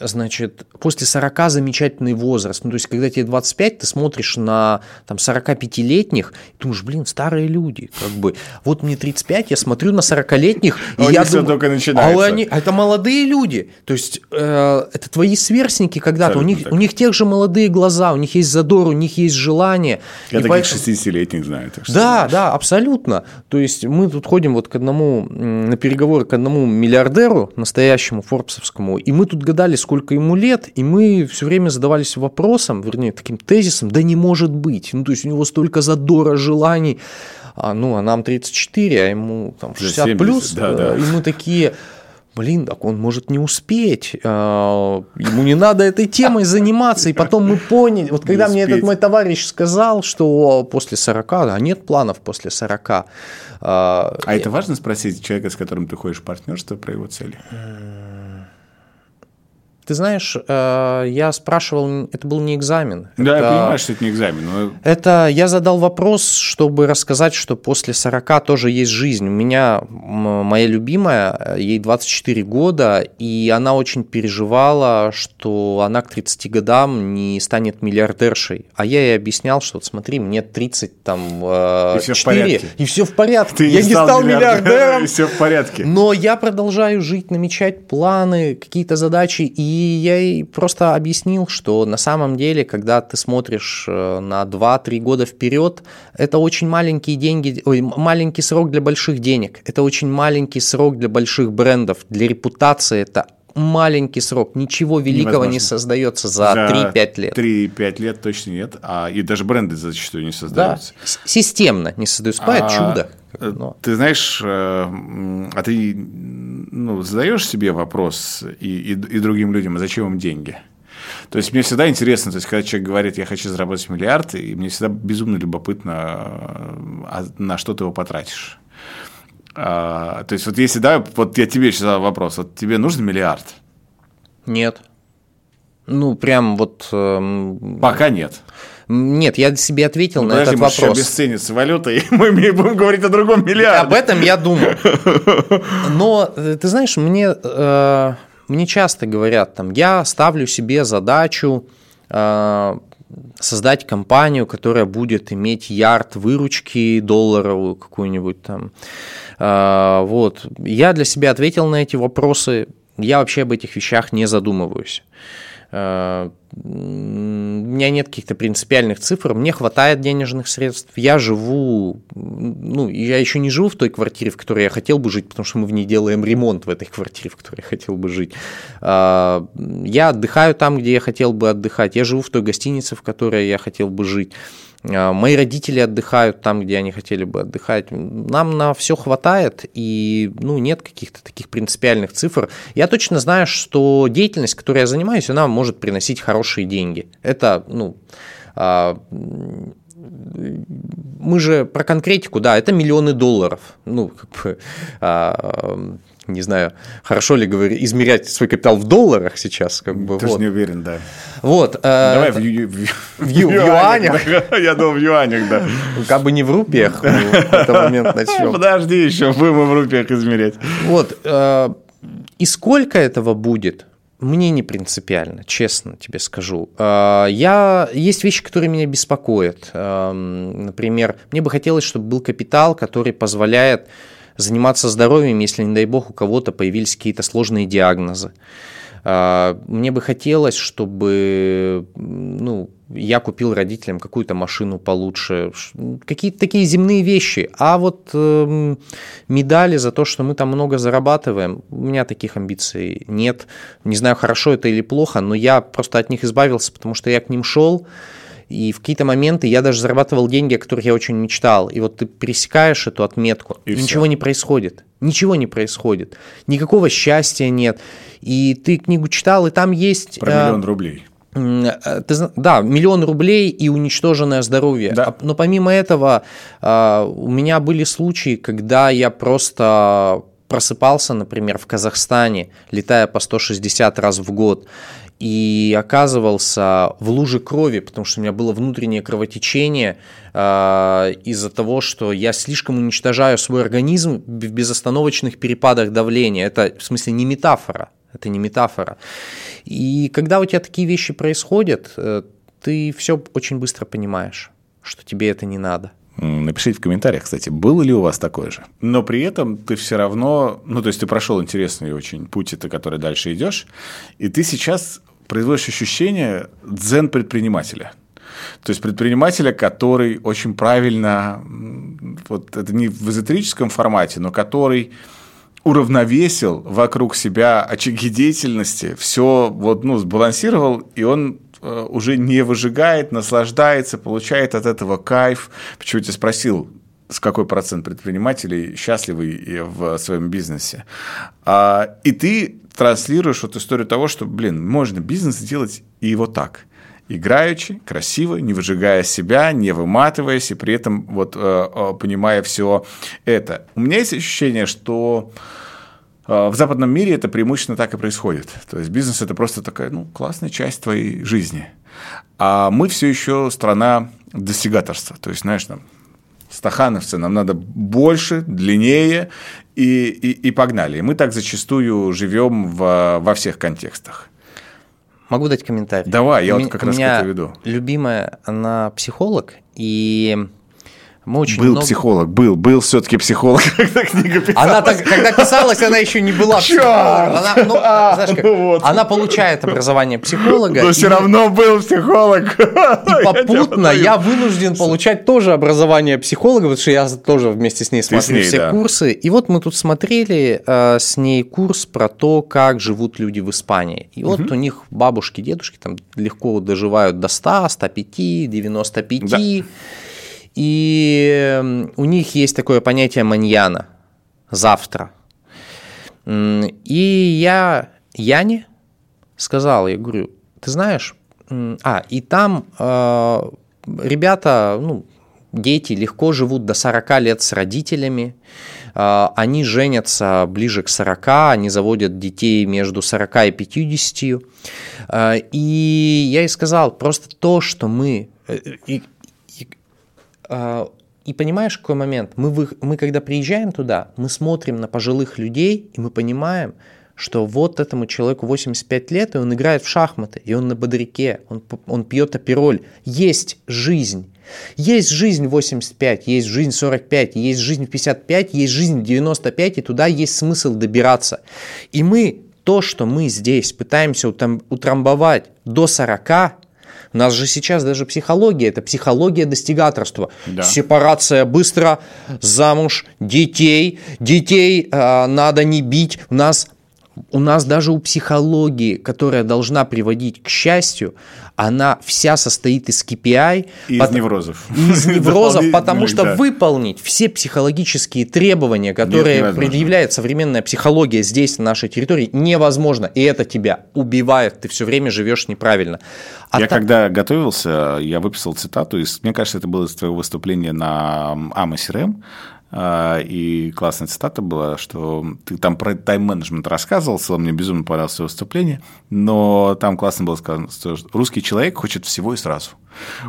значит, после 40 замечательный возраст. Ну, то есть, когда тебе 25, ты смотришь на там, 45-летних и думаешь, блин, старые люди, как бы. Вот мне 35, я смотрю на 40-летних, и я думаю, только начинается. а они, это молодые люди. То есть, э, это твои сверстники когда-то. У них, у них тех же молодые глаза, у них есть задор, у них есть желание. Я и таких поэтому... 60-летних знаю. Так что да, да, абсолютно. То есть, мы тут ходим вот к одному, на переговоры к одному миллиардеру, настоящему форбсовскому, и мы тут гадали, сколько ему лет, и мы все время задавались вопросом, вернее, таким тезисом, да не может быть. Ну, то есть у него столько задора, желаний, а, ну, а нам 34, а ему там 60 70, плюс, да, да. и мы такие, блин, так он может не успеть, а, ему не надо этой темой заниматься. И потом мы поняли, вот когда мне этот мой товарищ сказал, что после 40, а нет планов после 40. А, а это важно спросить человека, с которым ты ходишь в партнерство, про его цели? Ты знаешь, э, я спрашивал, это был не экзамен. Да, это, я понимаю, что это не экзамен. Но... Это я задал вопрос, чтобы рассказать, что после 40 тоже есть жизнь. У меня моя любимая, ей 24 года, и она очень переживала, что она к 30 годам не станет миллиардершей. А я ей объяснял, что вот смотри, мне 30 там и все 4, в порядке. и все в порядке. Ты я не стал, стал миллиардером. И все в порядке. Но я продолжаю жить, намечать планы, какие-то задачи, и я ей просто объяснил, что на самом деле, когда ты смотришь э, на 2-3 года вперед, это очень маленькие деньги, ой, маленький срок для больших денег, это очень маленький срок для больших брендов, для репутации это маленький срок, ничего великого Невозможно. не создается за, за 3-5 лет. 3-5 лет точно нет, а и даже бренды зачастую не создаются. Да, системно не создаются, а, чудо. Э, но. Ты знаешь, э, а ты ну, задаешь себе вопрос и, и, и другим людям, а зачем им деньги? То есть мне всегда интересно, то есть когда человек говорит, я хочу заработать миллиард, и мне всегда безумно любопытно, а на что ты его потратишь. А, то есть вот если, да, вот я тебе сейчас задал вопрос, вот тебе нужен миллиард? Нет. Ну, прям вот... Эм... Пока нет. Нет, я себе ответил ну, на подожди, этот вопрос. Подожди, обесценится валюта, и мы будем говорить о другом миллиарде. Об этом я думал. Но, э, ты знаешь, мне, э, мне часто говорят, там, я ставлю себе задачу э, создать компанию, которая будет иметь ярд выручки долларовую какую-нибудь там. Э, вот. Я для себя ответил на эти вопросы. Я вообще об этих вещах не задумываюсь. Э, у меня нет каких-то принципиальных цифр, мне хватает денежных средств, я живу, ну, я еще не живу в той квартире, в которой я хотел бы жить, потому что мы в ней делаем ремонт в этой квартире, в которой я хотел бы жить. Э, я отдыхаю там, где я хотел бы отдыхать, я живу в той гостинице, в которой я хотел бы жить. А, мои родители отдыхают там, где они хотели бы отдыхать. Нам на все хватает, и ну, нет каких-то таких принципиальных цифр. Я точно знаю, что деятельность, которой я занимаюсь, она может приносить хорошие деньги. Это, ну, а, мы же про конкретику, да, это миллионы долларов. Ну, как бы, а, не знаю, хорошо ли говорить, измерять свой капитал в долларах сейчас. Как бы, Тоже вот. не уверен, да. Вот. Э, Давай в, ю, в, в, в юанях. Я думал, в юанях, да. Как бы не в рупиях в этот момент начнем. Подожди еще, будем в рупиях измерять. Вот. Э, и сколько этого будет, мне не принципиально, честно тебе скажу. Э, я, есть вещи, которые меня беспокоят. Эм, например, мне бы хотелось, чтобы был капитал, который позволяет заниматься здоровьем, если, не дай бог, у кого-то появились какие-то сложные диагнозы. А, мне бы хотелось, чтобы ну, я купил родителям какую-то машину получше, какие-то такие земные вещи. А вот э, медали за то, что мы там много зарабатываем, у меня таких амбиций нет. Не знаю, хорошо это или плохо, но я просто от них избавился, потому что я к ним шел. И в какие-то моменты я даже зарабатывал деньги, о которых я очень мечтал. И вот ты пересекаешь эту отметку, и ничего все. не происходит. Ничего не происходит. Никакого счастья нет. И ты книгу читал, и там есть... Про миллион э, рублей. Э, ты, да, миллион рублей и уничтоженное здоровье. Да. Но помимо этого, э, у меня были случаи, когда я просто просыпался, например, в Казахстане, летая по 160 раз в год, и оказывался в луже крови, потому что у меня было внутреннее кровотечение э, из-за того, что я слишком уничтожаю свой организм в безостановочных перепадах давления. Это в смысле не метафора, это не метафора. И когда у тебя такие вещи происходят, э, ты все очень быстро понимаешь, что тебе это не надо. Напишите в комментариях, кстати, было ли у вас такое же. Но при этом ты все равно, ну, то есть ты прошел интересный очень путь, это который дальше идешь, и ты сейчас производишь ощущение дзен предпринимателя. То есть предпринимателя, который очень правильно, вот это не в эзотерическом формате, но который уравновесил вокруг себя очаги деятельности, все вот, ну, сбалансировал, и он э, уже не выжигает, наслаждается, получает от этого кайф. Почему я тебя спросил, с какой процент предпринимателей счастливы в своем бизнесе. А, и ты транслируешь вот историю того, что, блин, можно бизнес сделать и вот так. Играючи, красиво, не выжигая себя, не выматываясь, и при этом вот э, э, понимая все это. У меня есть ощущение, что в западном мире это преимущественно так и происходит. То есть бизнес это просто такая ну, классная часть твоей жизни. А мы все еще страна достигаторства. То есть, знаешь, там, стахановцы, нам надо больше, длиннее и, и, и погнали. И мы так зачастую живем в, во всех контекстах. Могу дать комментарий? Давай, я у вот как раз к это веду. любимая, она психолог, и мы очень был много... психолог, был, был все-таки психолог, когда книга писалась. Она так, когда писалась, она еще не была психологом. Она, ну, а, знаешь, как, ну вот. она получает образование психолога. Но и... все равно был психолог. И попутно я, я вынужден получать тоже образование психолога, потому что я тоже вместе с ней смотрю с ней, все да. курсы. И вот мы тут смотрели э, с ней курс про то, как живут люди в Испании. И вот угу. у них бабушки, дедушки там легко доживают до 100, 105, 95. Да. И у них есть такое понятие маньяна, завтра. И я Яне сказал, я говорю, ты знаешь, а, и там э, ребята, ну, дети легко живут до 40 лет с родителями, э, они женятся ближе к 40, они заводят детей между 40 и 50. Э, и я ей сказал, просто то, что мы... Э, и, и понимаешь, какой момент? Мы, вы, мы когда приезжаем туда, мы смотрим на пожилых людей, и мы понимаем, что вот этому человеку 85 лет, и он играет в шахматы, и он на бодряке, он, он пьет апероль. Есть жизнь. Есть жизнь 85, есть жизнь 45, есть жизнь 55, есть жизнь 95, и туда есть смысл добираться. И мы, то, что мы здесь пытаемся утрамбовать до 40, у нас же сейчас даже психология, это психология достигаторства. Да. Сепарация быстро, замуж, детей, детей э, надо не бить. У нас у нас даже у психологии, которая должна приводить к счастью, она вся состоит из KPI. И из неврозов. Из неврозов, потому что выполнить все психологические требования, которые предъявляет современная психология здесь, на нашей территории, невозможно. И это тебя убивает, ты все время живешь неправильно. А я так... когда готовился, я выписал цитату, из, мне кажется, это было из твоего выступления на АМА СРМ, а, и классная цитата была, что ты там про тайм-менеджмент рассказывал, мне безумно понравилось выступление, но там классно было сказано, что русский человек хочет всего и сразу.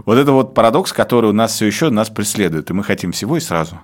Вот это вот парадокс, который у нас все еще нас преследует, и мы хотим всего и сразу.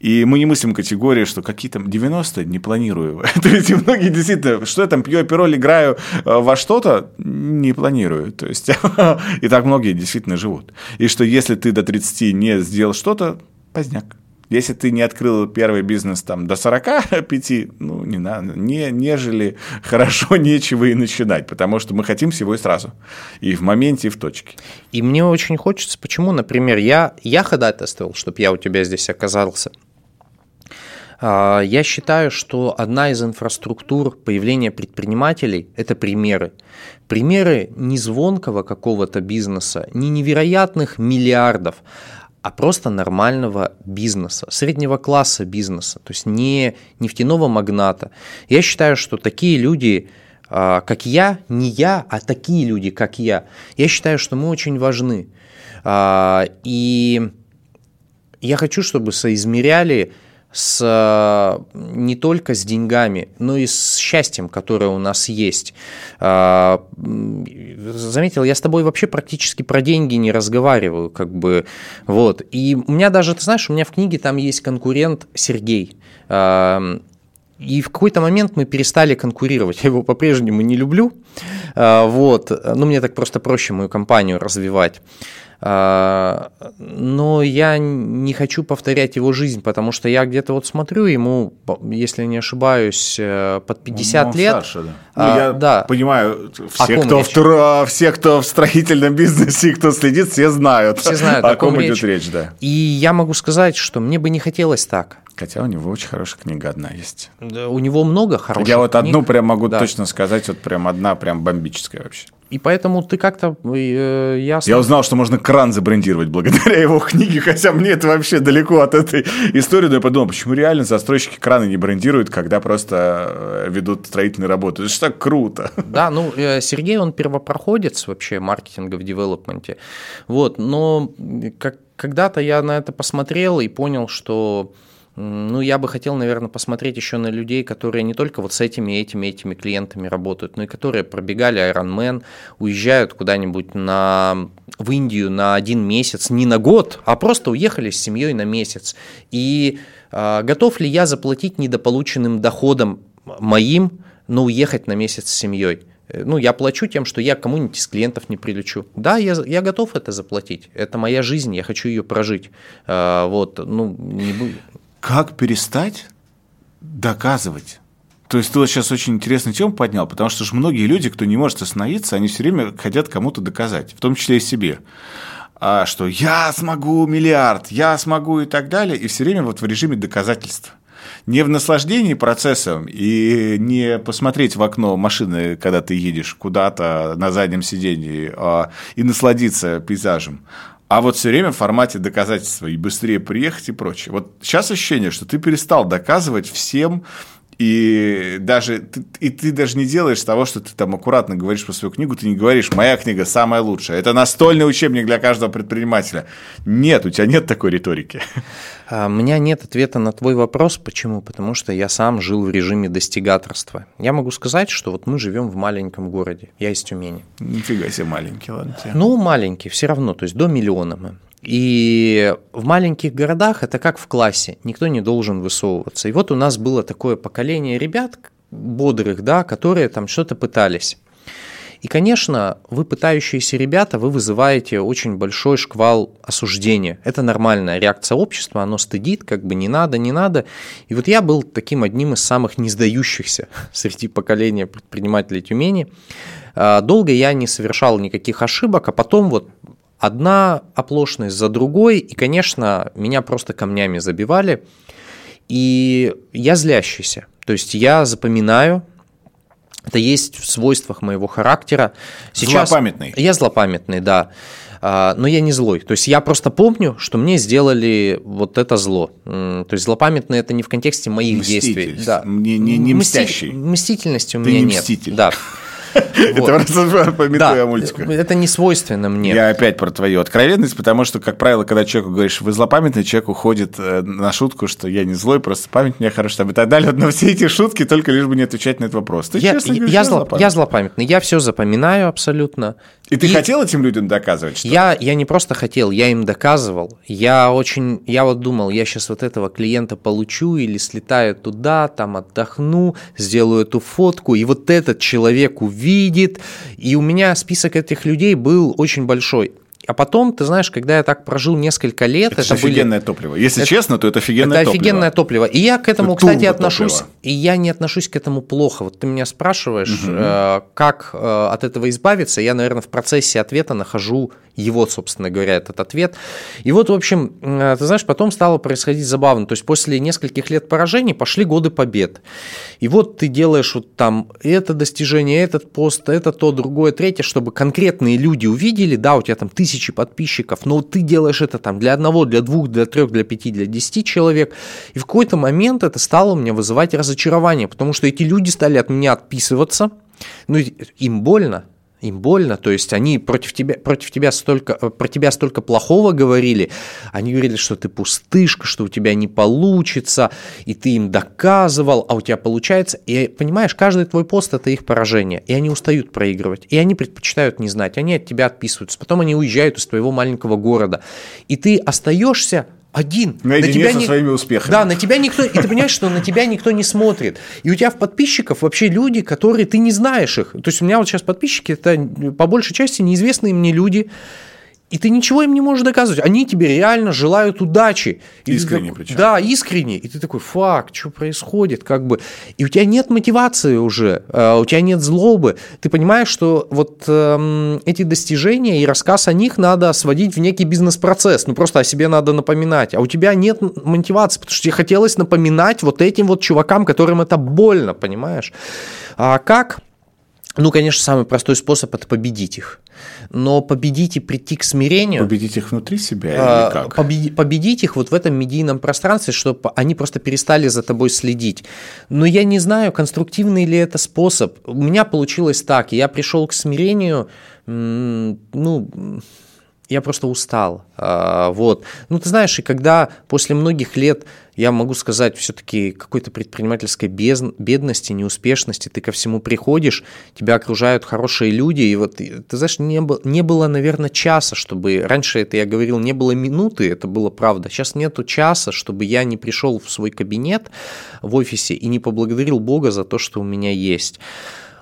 И мы не мыслим категории, что какие там 90 не планирую. То есть многие действительно, что я там пью апероль, играю э, во что-то, не планирую. То есть и так многие действительно живут. И что если ты до 30 не сделал что-то, поздняк. Если ты не открыл первый бизнес там до 45, ну, не надо, не, нежели хорошо нечего и начинать, потому что мы хотим всего и сразу, и в моменте, и в точке. И мне очень хочется, почему, например, я, я ходатайствовал, чтобы я у тебя здесь оказался. А, я считаю, что одна из инфраструктур появления предпринимателей – это примеры. Примеры не звонкого какого-то бизнеса, не невероятных миллиардов, а просто нормального бизнеса, среднего класса бизнеса, то есть не нефтяного магната. Я считаю, что такие люди, а, как я, не я, а такие люди, как я, я считаю, что мы очень важны. А, и я хочу, чтобы соизмеряли с, э, не только с деньгами, но и с счастьем, которое у нас есть. А, заметил, я с тобой вообще практически про деньги не разговариваю, как бы, вот. И у меня даже, ты знаешь, у меня в книге там есть конкурент Сергей. А, и в какой-то момент мы перестали конкурировать. Я его по-прежнему не люблю. А, вот. Ну, мне так просто проще мою компанию развивать. А, но я не хочу повторять его жизнь, потому что я где-то вот смотрю ему, если не ошибаюсь, э, под 50 ну, лет. Старше, да. А, ну, я да. понимаю, все кто, в, все, кто в строительном бизнесе, кто следит, все знают, все знают о, о ком, ком идет речь. Да. И я могу сказать, что мне бы не хотелось так. Хотя у него очень хорошая книга одна есть. Да, у него много хороших Я вот книг. одну прям могу да. точно сказать, вот прям одна прям бомбическая вообще. И поэтому ты как-то э, ясно... Я узнал, что можно кран забрендировать благодаря его книге, хотя мне это вообще далеко от этой истории, но я подумал, почему реально застройщики краны не брендируют, когда просто э, ведут строительные работы. Это же так круто. Да, ну, э, Сергей, он первопроходец вообще маркетинга в девелопменте. Вот, но как, когда-то я на это посмотрел и понял, что ну, я бы хотел, наверное, посмотреть еще на людей, которые не только вот с этими, этими, этими клиентами работают, но и которые пробегали Ironman, уезжают куда-нибудь на, в Индию на один месяц, не на год, а просто уехали с семьей на месяц. И э, готов ли я заплатить недополученным доходом моим, но уехать на месяц с семьей? ну, я плачу тем, что я кому-нибудь из клиентов не прилечу. Да, я, я готов это заплатить. Это моя жизнь, я хочу ее прожить. А, вот, ну, не как перестать доказывать? То есть ты вот сейчас очень интересную тему поднял, потому что же многие люди, кто не может остановиться, они все время хотят кому-то доказать, в том числе и себе. А что я смогу миллиард, я смогу и так далее, и все время вот в режиме доказательств. Не в наслаждении процессом и не посмотреть в окно машины, когда ты едешь куда-то на заднем сидении, а, и насладиться пейзажем, а вот все время в формате доказательства и быстрее приехать и прочее. Вот сейчас ощущение, что ты перестал доказывать всем и даже ты, и ты даже не делаешь того, что ты там аккуратно говоришь про свою книгу, ты не говоришь, моя книга самая лучшая. Это настольный учебник для каждого предпринимателя. Нет, у тебя нет такой риторики. А, у меня нет ответа на твой вопрос. Почему? Потому что я сам жил в режиме достигаторства. Я могу сказать, что вот мы живем в маленьком городе. Я из Тюмени. Нифига себе маленький, ладно. Тебе. Ну, маленький, все равно, то есть до миллиона мы. И в маленьких городах это как в классе, никто не должен высовываться. И вот у нас было такое поколение ребят бодрых, да, которые там что-то пытались. И, конечно, вы пытающиеся ребята, вы вызываете очень большой шквал осуждения. Это нормальная реакция общества, оно стыдит, как бы не надо, не надо. И вот я был таким одним из самых не сдающихся среди поколения предпринимателей Тюмени. А, долго я не совершал никаких ошибок, а потом вот одна оплошность за другой, и, конечно, меня просто камнями забивали, и я злящийся. То есть я запоминаю, это есть в свойствах моего характера. Сейчас злопамятный. Я злопамятный, да. А, но я не злой. То есть я просто помню, что мне сделали вот это зло. То есть злопамятный это не в контексте моих действий. Да. Не, не, не мстящий. Мстительности у меня Ты не нет. Мститель. Да. Это просто пометуя о мультиках. Это не свойственно мне. Я опять про твою откровенность, потому что, как правило, когда человеку говоришь, вы злопамятный, человек уходит э, на шутку, что я не злой, просто память у меня хорошая, и так далее. Но все эти шутки только лишь бы не отвечать на этот вопрос. Ты я, честно говоришь, я, зло, я злопамятный, я все запоминаю абсолютно. И ты и хотел этим людям доказывать? Что я, я не просто хотел, я им доказывал. Я очень, я вот думал, я сейчас вот этого клиента получу или слетаю туда, там отдохну, сделаю эту фотку, и вот этот человек увидит. И у меня список этих людей был очень большой. А потом, ты знаешь, когда я так прожил несколько лет, это, это офигенное были... топливо. Если это... честно, то это офигенное это топливо. Это офигенное топливо. И я к этому, это кстати, отношусь. Топливо. И я не отношусь к этому плохо. Вот ты меня спрашиваешь, угу. э, как э, от этого избавиться. Я, наверное, в процессе ответа нахожу его, собственно говоря, этот ответ. И вот, в общем, э, ты знаешь, потом стало происходить забавно. То есть после нескольких лет поражений пошли годы побед. И вот ты делаешь вот там это достижение, этот пост, это то, другое, третье, чтобы конкретные люди увидели, да, у тебя там тысячи подписчиков, но ты делаешь это там для одного, для двух, для трех, для пяти, для десяти человек. И в какой-то момент это стало мне вызывать разочарование, потому что эти люди стали от меня отписываться, ну, им больно, им больно, то есть они против тебя, против тебя столько, э, про тебя столько плохого говорили, они говорили, что ты пустышка, что у тебя не получится, и ты им доказывал, а у тебя получается, и понимаешь, каждый твой пост это их поражение, и они устают проигрывать, и они предпочитают не знать, они от тебя отписываются, потом они уезжают из твоего маленького города, и ты остаешься один. Наедине на тебя со не... своими успехами. Да, на тебя никто... И ты понимаешь, что на тебя никто не смотрит. И у тебя в подписчиков вообще люди, которые ты не знаешь их. То есть у меня вот сейчас подписчики, это по большей части неизвестные мне люди, и ты ничего им не можешь доказывать. Они тебе реально желают удачи. Искренне причем. Да, искренне. И ты такой, факт, что происходит? Как бы. И у тебя нет мотивации уже, э, у тебя нет злобы. Ты понимаешь, что вот э, эти достижения и рассказ о них надо сводить в некий бизнес-процесс. Ну, просто о себе надо напоминать. А у тебя нет мотивации, потому что тебе хотелось напоминать вот этим вот чувакам, которым это больно, понимаешь? А как? Ну, конечно, самый простой способ – это победить их. Но победить и прийти к смирению… Победить их внутри себя или а, как? Победить, победить их вот в этом медийном пространстве, чтобы они просто перестали за тобой следить. Но я не знаю, конструктивный ли это способ. У меня получилось так. Я пришел к смирению, ну, я просто устал. А, вот. Ну, ты знаешь, и когда после многих лет, я могу сказать, все-таки какой-то предпринимательской бедности, неуспешности, ты ко всему приходишь, тебя окружают хорошие люди, и вот, ты знаешь, не, было, не было, наверное, часа, чтобы... Раньше это я говорил, не было минуты, это было правда. Сейчас нету часа, чтобы я не пришел в свой кабинет в офисе и не поблагодарил Бога за то, что у меня есть.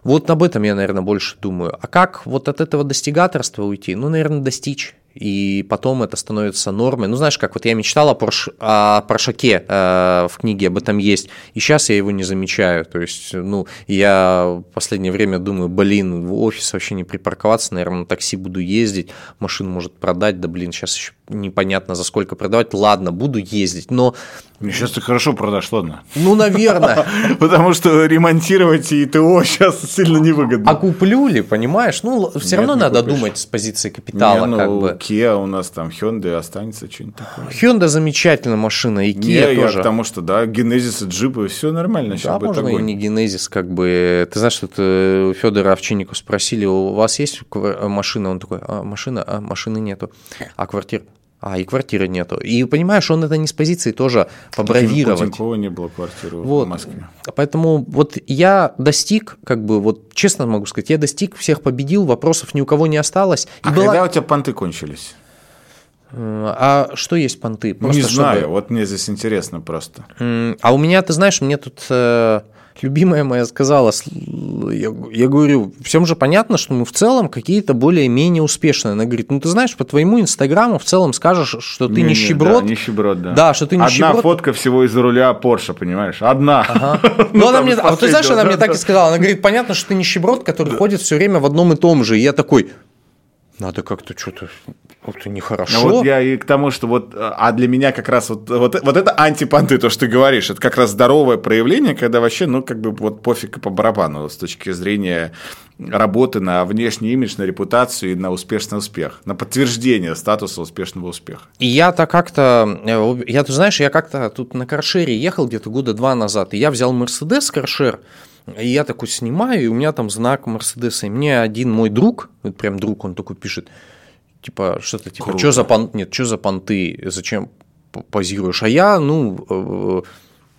Вот об этом я, наверное, больше думаю. А как вот от этого достигаторства уйти? Ну, наверное, достичь и потом это становится нормой. Ну, знаешь, как вот я мечтал о, Порш, о Поршаке, э, в книге об этом есть, и сейчас я его не замечаю. То есть, ну, я в последнее время думаю, блин, в офис вообще не припарковаться, наверное, на такси буду ездить, машину может продать, да, блин, сейчас еще непонятно за сколько продавать, ладно, буду ездить, но... Сейчас ты хорошо продашь, ладно? Ну, наверное. Потому что ремонтировать и ТО сейчас сильно невыгодно. А куплю ли, понимаешь? Ну, все равно надо думать с позиции капитала, ну, как бы. Kia у нас там, Hyundai останется что-нибудь такое. Hyundai замечательная машина, и Kia не, тоже. Я потому что, да, Genesis джипы, все нормально. Да, можно огонь. и не Genesis, как бы. Ты знаешь, что у Федора Овчиннику спросили, у вас есть машина? Он такой, а, машина? А, машины нету. А квартира? А и квартиры нету. И понимаешь, он это не с позиции тоже побравировать. У не было квартиры вот. в Москве. Поэтому вот я достиг, как бы, вот честно могу сказать, я достиг, всех победил, вопросов ни у кого не осталось. И а была... когда у тебя понты кончились? А что есть понты? Просто не знаю, чтобы... вот мне здесь интересно просто. А у меня, ты знаешь, мне тут э, любимая моя сказала, я, я говорю, всем же понятно, что мы в целом какие-то более-менее успешные. Она говорит, ну ты знаешь, по твоему инстаграму в целом скажешь, что ты не, нищеброд. Да, нищеброд, да. Да, что ты нищеброд. Одна фотка всего из-за руля Порше, понимаешь? Одна. Ага. Ну, она мне, а ты знаешь, она мне так и сказала. Она говорит, понятно, что ты нищеброд, который ходит все время в одном и том же. И я такой, надо как-то что-то это нехорошо. Ну, вот я и к тому, что вот, а для меня как раз вот, вот, вот это антипанты, то, что ты говоришь, это как раз здоровое проявление, когда вообще, ну, как бы вот пофиг и по барабану с точки зрения работы на внешний имидж, на репутацию и на успешный успех, на подтверждение статуса успешного успеха. И я-то как-то, э, я, ты знаешь, я как-то тут на каршере ехал где-то года два назад, и я взял Мерседес каршер, и я такой снимаю, и у меня там знак Мерседеса. И мне один мой друг, вот прям друг, он такой пишет, типа, что-то типа, что за понты, нет, что за понты, зачем позируешь? А я, ну, э,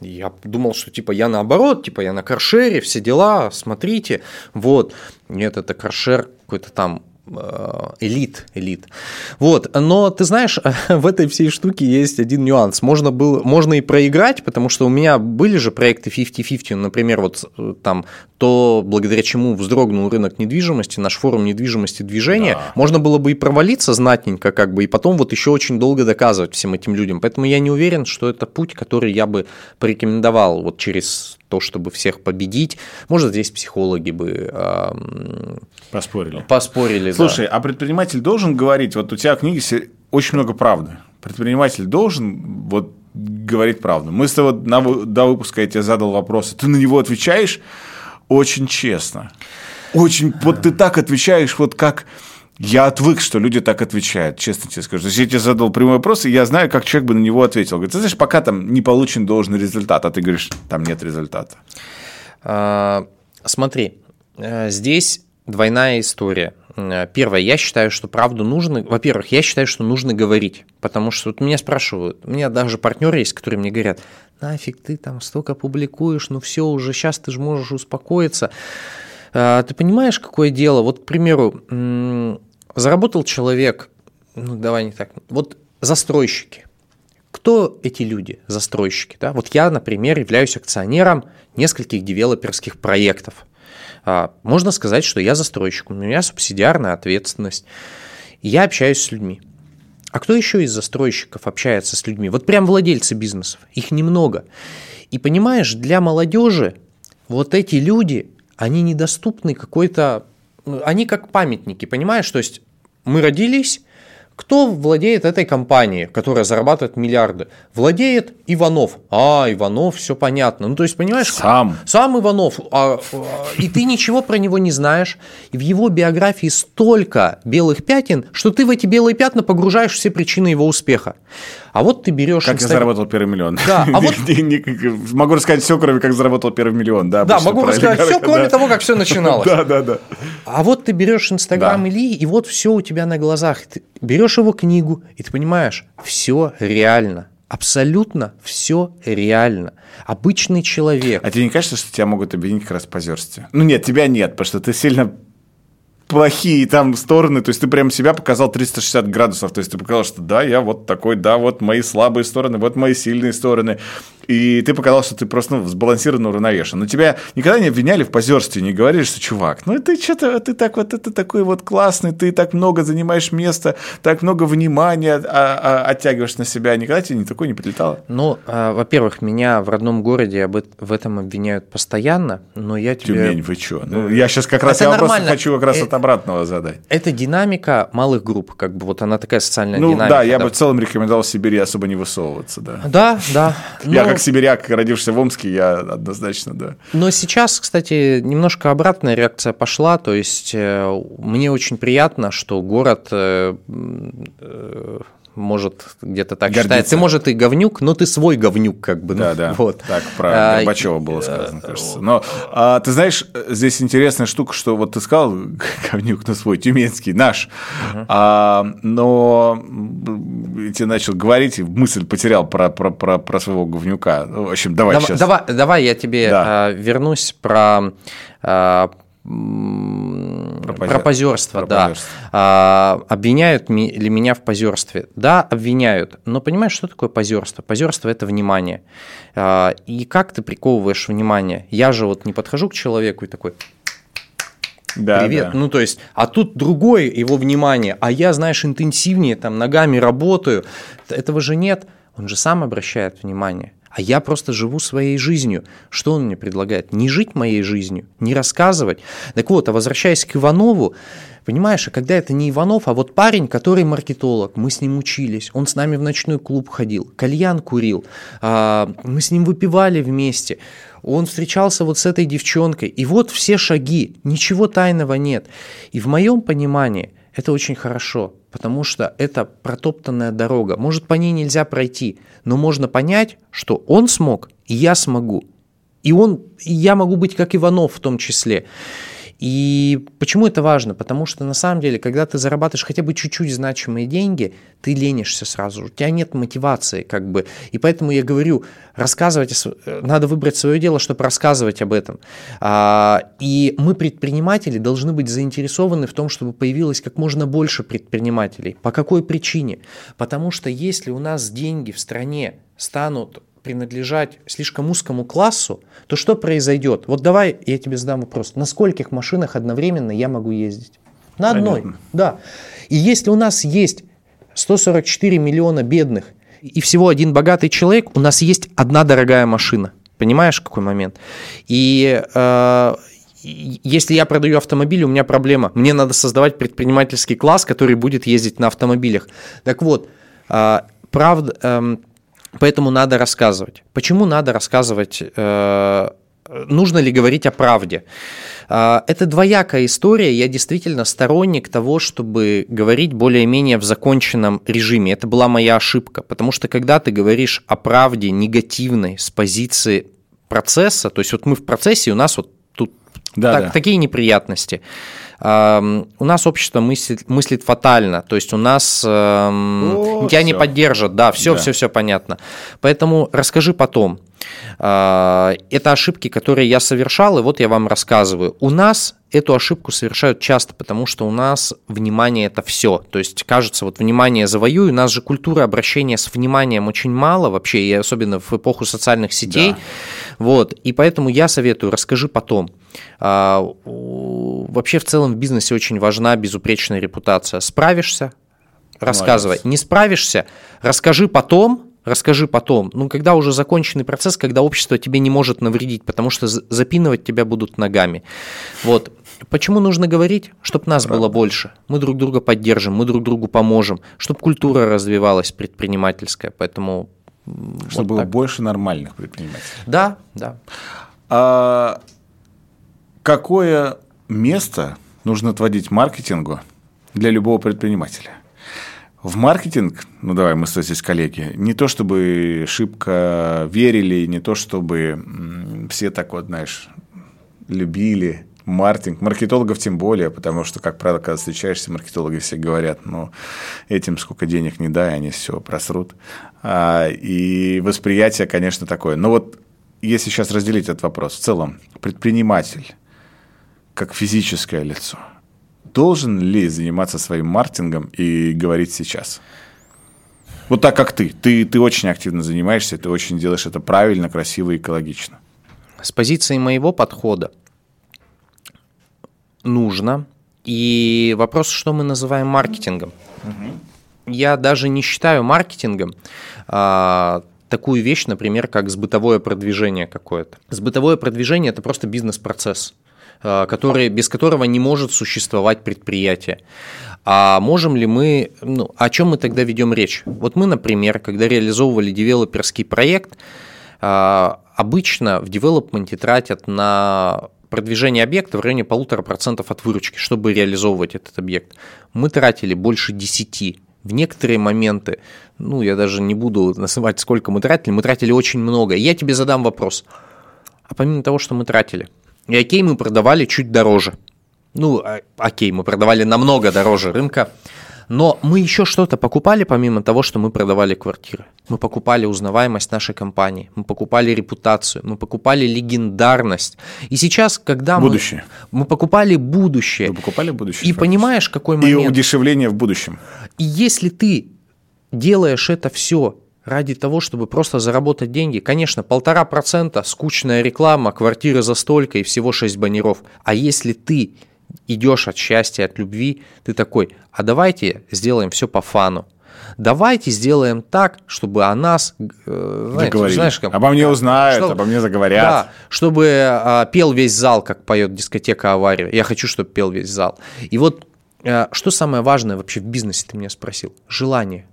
я думал, что типа я наоборот, типа я на каршере, все дела, смотрите, вот. Нет, это каршер какой-то там элит, элит. Вот, но ты знаешь, в этой всей штуке есть один нюанс. Можно, было, можно и проиграть, потому что у меня были же проекты 50-50, например, вот э, там то, благодаря чему вздрогнул рынок недвижимости, наш форум недвижимости движения, да. можно было бы и провалиться знатненько, как бы, и потом вот еще очень долго доказывать всем этим людям. Поэтому я не уверен, что это путь, который я бы порекомендовал вот через то, чтобы всех победить. Может, здесь психологи бы э, поспорили. Поспорили. Слушай, да. а предприниматель должен говорить, вот у тебя в книге очень много правды. Предприниматель должен вот говорить правду. Мы с тобой на, до выпуска я тебе задал вопрос, ты на него отвечаешь очень честно. Очень, вот ты так отвечаешь, вот как я отвык, что люди так отвечают, честно тебе скажу. То есть я тебе задал прямой вопрос, и я знаю, как человек бы на него ответил. Говорит, ты знаешь, пока там не получен должный результат, а ты говоришь, там нет результата. А, смотри, э, здесь двойная история. Э, первое, я считаю, что правду нужно. Во-первых, я считаю, что нужно говорить, потому что вот меня спрашивают, у меня даже партнеры есть, которые мне говорят, нафиг ты там столько публикуешь, ну все, уже сейчас ты же можешь успокоиться. А, ты понимаешь, какое дело? Вот, к примеру, заработал человек, ну давай не так, вот застройщики. Кто эти люди, застройщики? Да? Вот я, например, являюсь акционером нескольких девелоперских проектов. А, можно сказать, что я застройщик, у меня субсидиарная ответственность. Я общаюсь с людьми. А кто еще из застройщиков общается с людьми? Вот прям владельцы бизнесов. Их немного. И понимаешь, для молодежи вот эти люди, они недоступны какой-то... Они как памятники, понимаешь? То есть мы родились, кто владеет этой компанией, которая зарабатывает миллиарды? Владеет Иванов. А, Иванов, все понятно. Ну, то есть, понимаешь? Сам. Сам Иванов. А, а, и ты ничего про него не знаешь. И в его биографии столько белых пятен, что ты в эти белые пятна погружаешь все причины его успеха. А вот ты берешь... Как инстаг... я заработал первый миллион. Да, а вот... Могу рассказать все, кроме как заработал первый миллион. Да, да могу рассказать все, кроме того, как все начиналось. Да, да, да. А вот ты берешь Инстаграм Ильи, и вот все у тебя на глазах. Берешь его книгу, и ты понимаешь, все реально. Абсолютно все реально. Обычный человек. А тебе не кажется, что тебя могут обвинить как раз в позерстве? Ну нет, тебя нет, потому что ты сильно плохие там стороны, то есть ты прям себя показал 360 градусов, то есть ты показал, что да, я вот такой, да, вот мои слабые стороны, вот мои сильные стороны, и ты показал, что ты просто ну, сбалансированно уравновешен. Но тебя никогда не обвиняли в позерстве, не говорили, что чувак, ну ты что-то, ты так вот, это такой вот классный, ты так много занимаешь места, так много внимания а, а, оттягиваешь на себя, никогда тебе не такое не прилетало? Ну, а, во-первых, меня в родном городе об, в этом обвиняют постоянно, но я тебе... Тюмень, вы что? Ну, я сейчас как раз, это я нормально. вопрос хочу как раз Э, от обратного задать. Это динамика малых групп, как бы вот она такая социальная Ну динамика. да, я бы в целом рекомендовал в Сибири особо не высовываться, да. Да, да. Я Но- как сибиряк, родившийся в Омске, я однозначно, да. Но сейчас, кстати, немножко обратная реакция пошла. То есть э, мне очень приятно, что город э, э, может где-то так Гордиться. считать. Ты, может, и говнюк, но ты свой говнюк, как бы. ну, Да, да. Вот. Так про А, Горбачева было сказано, кажется. Но а, ты знаешь, здесь интересная штука, что вот ты сказал, говнюк, ну свой, тюменский, наш. А, но я тебе начал говорить, и мысль потерял про, про, про, про своего говнюка. Ну, в общем, давай Давай, сейчас. давай, давай я тебе Да. а, вернусь про а, м, Про про, позер- позерство, про да. А, обвиняют ми- ли меня в позерстве? Да, обвиняют. Но понимаешь, что такое позерство? Позерство это внимание. А, и как ты приковываешь внимание? Я же вот не подхожу к человеку и такой, Да, привет. да. Ну, то есть, а тут другое его внимание, а я, знаешь, интенсивнее там ногами работаю. Этого же нет. Он же сам обращает внимание. А я просто живу своей жизнью. Что он мне предлагает? Не жить моей жизнью, не рассказывать. Так вот, а возвращаясь к Иванову, понимаешь, а когда это не Иванов, а вот парень, который маркетолог, мы с ним учились, он с нами в ночной клуб ходил, кальян курил, а, мы с ним выпивали вместе, он встречался вот с этой девчонкой, и вот все шаги, ничего тайного нет. И в моем понимании это очень хорошо, потому что это протоптанная дорога. Может, по ней нельзя пройти, но можно понять, что он смог, и я смогу. И он, и я могу быть как Иванов в том числе. И почему это важно? Потому что на самом деле, когда ты зарабатываешь хотя бы чуть-чуть значимые деньги, ты ленишься сразу, у тебя нет мотивации, как бы. И поэтому я говорю, рассказывать, э, надо выбрать свое дело, чтобы рассказывать об этом. А, И мы, предприниматели, должны быть заинтересованы в том, чтобы появилось как можно больше предпринимателей. По какой причине? Потому что если у нас деньги в стране станут принадлежать слишком узкому классу, то что произойдет? Вот давай я тебе задам вопрос. На скольких машинах одновременно я могу ездить? На одной. Понятно. Да. И если у нас есть 144 миллиона бедных и всего один богатый человек, у нас есть одна дорогая машина. Понимаешь, какой момент? И э, если я продаю автомобили, у меня проблема. Мне надо создавать предпринимательский класс, который будет ездить на автомобилях. Так вот, э, правда, эм, поэтому надо рассказывать. Почему надо рассказывать? э, нужно ли говорить о правде? А, Это двоякая история. Я действительно сторонник того, чтобы говорить более-менее в законченном режиме. Это была моя ошибка, потому что когда ты говоришь о правде негативной с позиции процесса, то есть вот мы в процессе, у нас вот тут Да, так- да. такие неприятности. У нас общество мыслит, мыслит фатально, то есть у нас О, тебя не всё. поддержат, да, все, Да. все, все понятно. Поэтому расскажи потом. А, Это ошибки, которые я совершал, и вот я вам рассказываю. У нас эту ошибку совершают часто, потому что у нас внимание это все. То есть кажется, вот внимание завоюю, у нас же культура обращения с вниманием очень мало вообще, и особенно в эпоху социальных сетей. Да. Вот, и поэтому я советую, расскажи потом. Вообще в целом в бизнесе очень важна безупречная репутация. Справишься, рассказывай. Молодец. Не справишься, расскажи потом, расскажи потом. Ну, когда уже законченный процесс, когда общество тебе не может навредить, потому что за- запинывать тебя будут ногами. Вот. Почему нужно говорить? Чтобы нас было больше. Мы друг друга поддержим, мы друг другу поможем, чтобы культура развивалась предпринимательская. Поэтому Чтобы вот было так. больше нормальных предпринимателей. Да, да. А какое место нужно отводить маркетингу для любого предпринимателя? В маркетинг, ну давай, мы с тобой здесь коллеги, не то чтобы шибко верили, не то чтобы все так вот, знаешь, любили, маркетинг, маркетологов тем более, потому что, как правило, когда встречаешься, маркетологи все говорят, ну, этим сколько денег не дай, они все просрут. А, и восприятие, конечно, такое. Но вот если сейчас разделить этот вопрос, в целом, предприниматель, как физическое лицо, должен ли заниматься своим маркетингом и говорить сейчас? Вот так, как ты. Ты, ты очень активно занимаешься, ты очень делаешь это правильно, красиво и экологично. С позиции моего подхода нужно. И вопрос, что мы называем маркетингом. Угу. Я даже не считаю маркетингом а, такую вещь, например, как сбытовое продвижение какое-то. Сбытовое продвижение – это просто бизнес-процесс, который, без которого не может существовать предприятие. А можем ли мы, ну, о чем мы тогда ведем речь? Вот мы, например, когда реализовывали девелоперский проект, а, обычно в девелопменте тратят на продвижение объекта в районе полутора процентов от выручки, чтобы реализовывать этот объект. Мы тратили больше 10. В некоторые моменты, ну, я даже не буду называть, сколько мы тратили, мы тратили очень много. Я тебе задам вопрос. А помимо того, что мы тратили, и окей, мы продавали чуть дороже – ну, а, окей, мы продавали намного дороже рынка, но мы еще что-то покупали, помимо того, что мы продавали квартиры. Мы покупали узнаваемость нашей компании, мы покупали репутацию, мы покупали легендарность. И сейчас, когда будущее. мы... Мы покупали будущее. Вы покупали будущее. И фактически. понимаешь, какой момент... И удешевление в будущем. И если ты делаешь это все ради того, чтобы просто заработать деньги. Конечно, полтора процента, скучная реклама, квартиры за столько и всего шесть баннеров. А если ты идешь от счастья, от любви, ты такой, а давайте сделаем все по фану. Давайте сделаем так, чтобы о нас, э, знаете, знаешь, как, обо мне узнают, чтобы, обо мне заговорят. Да, чтобы э, пел весь зал, как поет дискотека «Авария». Я хочу, чтобы пел весь зал. И вот э, что самое важное вообще в бизнесе, ты меня спросил? Желание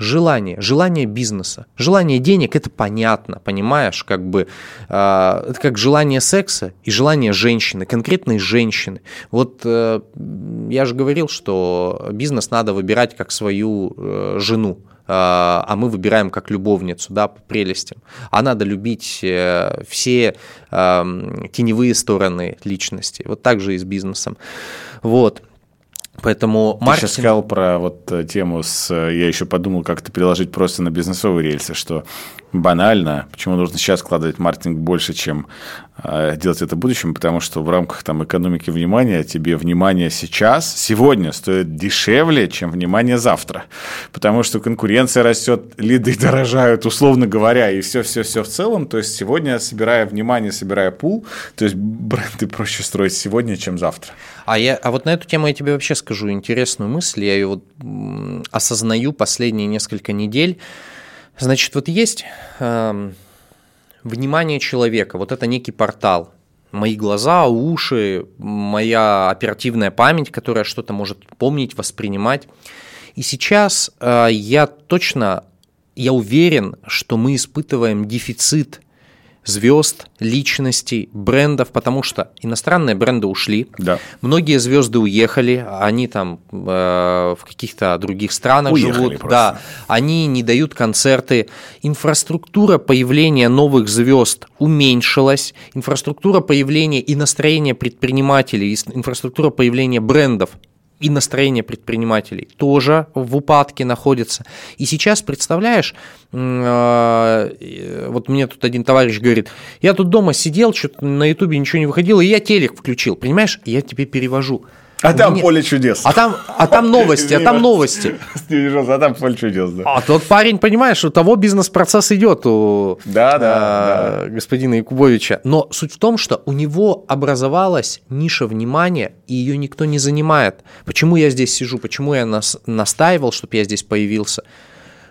желание, желание бизнеса, желание денег, это понятно, понимаешь, как бы, э, это как желание секса и желание женщины, конкретной женщины. Вот э, я же говорил, что бизнес надо выбирать как свою э, жену, а, а мы выбираем как любовницу, да, по прелестям. А надо любить э, все теневые стороны личности. Вот так же и с бизнесом. Вот. Поэтому маркетинг... Ты сейчас сказал про вот э, тему с... Э, я еще подумал, как это приложить просто на бизнесовые рельсы, что банально, почему нужно сейчас складывать маркетинг больше, чем э, делать это в будущем, потому что в рамках там экономики внимания тебе внимание сейчас, сегодня стоит дешевле, чем внимание завтра, потому что конкуренция растет, лиды дорожают, условно говоря, и все-все-все в целом, то есть сегодня, собирая внимание, собирая пул, то есть бренды проще строить сегодня, чем завтра. А, я, а вот на эту тему я тебе вообще скажу интересную мысль, я ее вот осознаю последние несколько недель, Значит, вот есть э, внимание человека, вот это некий портал. Мои глаза, уши, моя оперативная память, которая что-то может помнить, воспринимать. И сейчас э, я точно, я уверен, что мы испытываем дефицит звезд, личностей, брендов, потому что иностранные бренды ушли, да. многие звезды уехали, они там э, в каких-то других странах уехали живут, просто. да, они не дают концерты, инфраструктура появления новых звезд уменьшилась, инфраструктура появления и настроения предпринимателей, инфраструктура появления брендов и настроение предпринимателей тоже в упадке находится. И сейчас, представляешь, э, вот мне тут один товарищ говорит, я тут дома сидел, что-то на ютубе ничего не выходило, и я телек включил, понимаешь, я тебе перевожу. А там меня... поле чудес. А там, а там новости, а там новости. А там поле чудес, да. А тот парень, понимаешь, у того бизнес-процесс идет у да, да, а, да. господина Якубовича. Но суть в том, что у него образовалась ниша внимания, и ее никто не занимает. Почему я здесь сижу, почему я нас, настаивал, чтобы я здесь появился?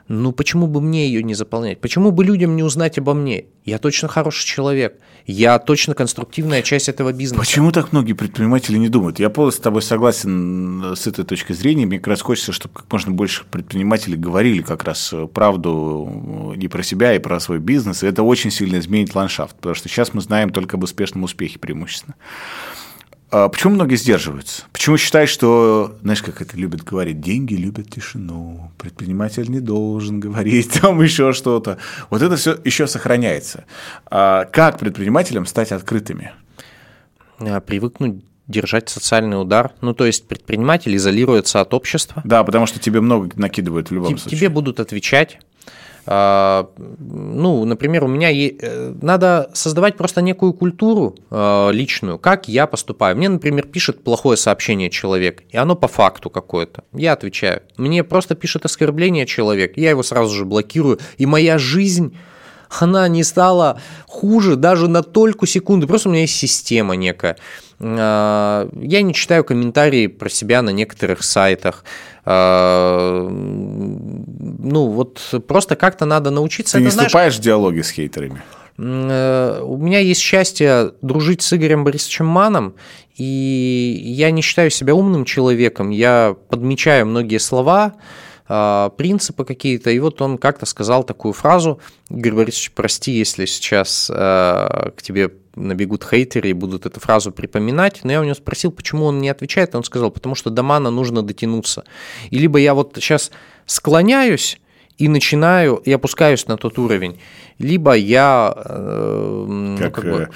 Ну почему бы мне ее не заполнять? Почему бы людям не узнать обо мне? Я точно хороший человек. Я точно конструктивная часть этого бизнеса. Почему так многие предприниматели не думают? Я полностью с тобой согласен с этой точки зрения. Мне как раз хочется, чтобы как можно больше предпринимателей говорили как раз правду и про себя, и про свой бизнес. И это очень сильно изменит ландшафт, потому что сейчас мы знаем только об успешном успехе преимущественно. А почему многие сдерживаются? Почему считают, что, знаешь, как это любят говорить, деньги любят тишину, предприниматель не должен говорить, там еще что-то. Вот это все еще сохраняется. А как предпринимателям стать открытыми? привыкнуть держать социальный удар. Ну, то есть предприниматель изолируется от общества. Да, потому что тебе много накидывают в любом Тебе случае. Тебе будут отвечать. А, ну, например, у меня е... надо создавать просто некую культуру а, личную, как я поступаю. Мне, например, пишет плохое сообщение человек, и оно по факту какое-то. Я отвечаю. Мне просто пишет оскорбление человек, я его сразу же блокирую, и моя жизнь она не стала хуже даже на только секунды. Просто у меня есть система некая. А, я не читаю комментарии про себя на некоторых сайтах. А, ну, вот просто как-то надо научиться. Ты не знаешь, вступаешь в диалоги с хейтерами? Э, у меня есть счастье дружить с Игорем Борисовичем Маном, и я не считаю себя умным человеком. Я подмечаю многие слова, принципы какие-то. И вот он как-то сказал такую фразу. Игорь Борисович, прости, если сейчас к тебе набегут хейтеры и будут эту фразу припоминать, но я у него спросил, почему он не отвечает, он сказал, потому что до мана нужно дотянуться. И либо я вот сейчас склоняюсь и начинаю, и опускаюсь на тот уровень, либо я... Э, ну, как, как бы...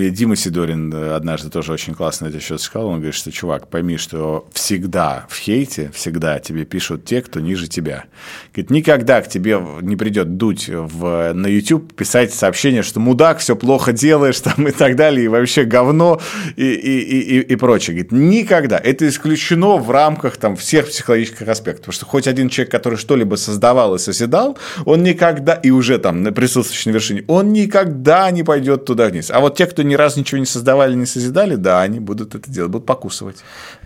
э, Дима Сидорин э, однажды тоже очень классно это еще сказал, он говорит, что, чувак, пойми, что всегда в хейте, всегда тебе пишут те, кто ниже тебя. Говорит, никогда к тебе не придет дуть в, на YouTube писать сообщение, что мудак, все плохо делаешь, там и так далее, и вообще говно, и, и, и, и прочее. Говорит, никогда. Это исключено в рамках там всех психологических аспектов. Потому что хоть один человек, который что-либо создавал и созидал, он никогда, и уже там присутствует достаточно вершине, он никогда не пойдет туда вниз. А вот те, кто ни разу ничего не создавали, не созидали, да, они будут это делать, будут покусывать.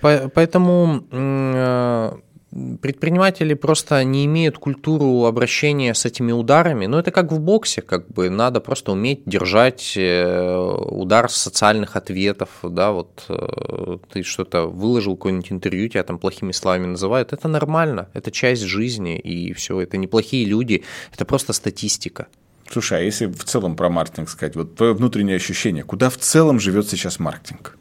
Поэтому э, предприниматели просто не имеют культуру обращения с этими ударами. Но это как в боксе, как бы надо просто уметь держать э, удар социальных ответов, да, вот э, ты что-то выложил, какое-нибудь интервью, тебя там плохими словами называют, это нормально, это часть жизни, и все, это неплохие люди, это просто статистика. Слушай, а если в целом про маркетинг сказать, вот твое внутреннее ощущение, куда в целом живет сейчас маркетинг?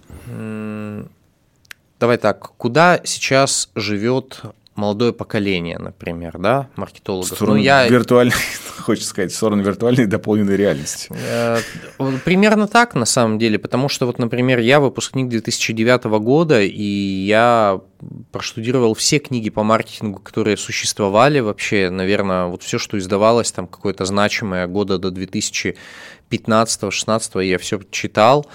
Давай так, куда сейчас живет молодое поколение, например, да, маркетологов. В сторону ну, я... виртуальной, хочется сказать, в сторону виртуальной дополненной реальности. Э, примерно так, на самом деле, потому что вот, например, я выпускник 2009 года, и я проштудировал все книги по маркетингу, которые существовали вообще, наверное, вот все, что издавалось, там какое-то значимое года до 2000 15-16 я все читал,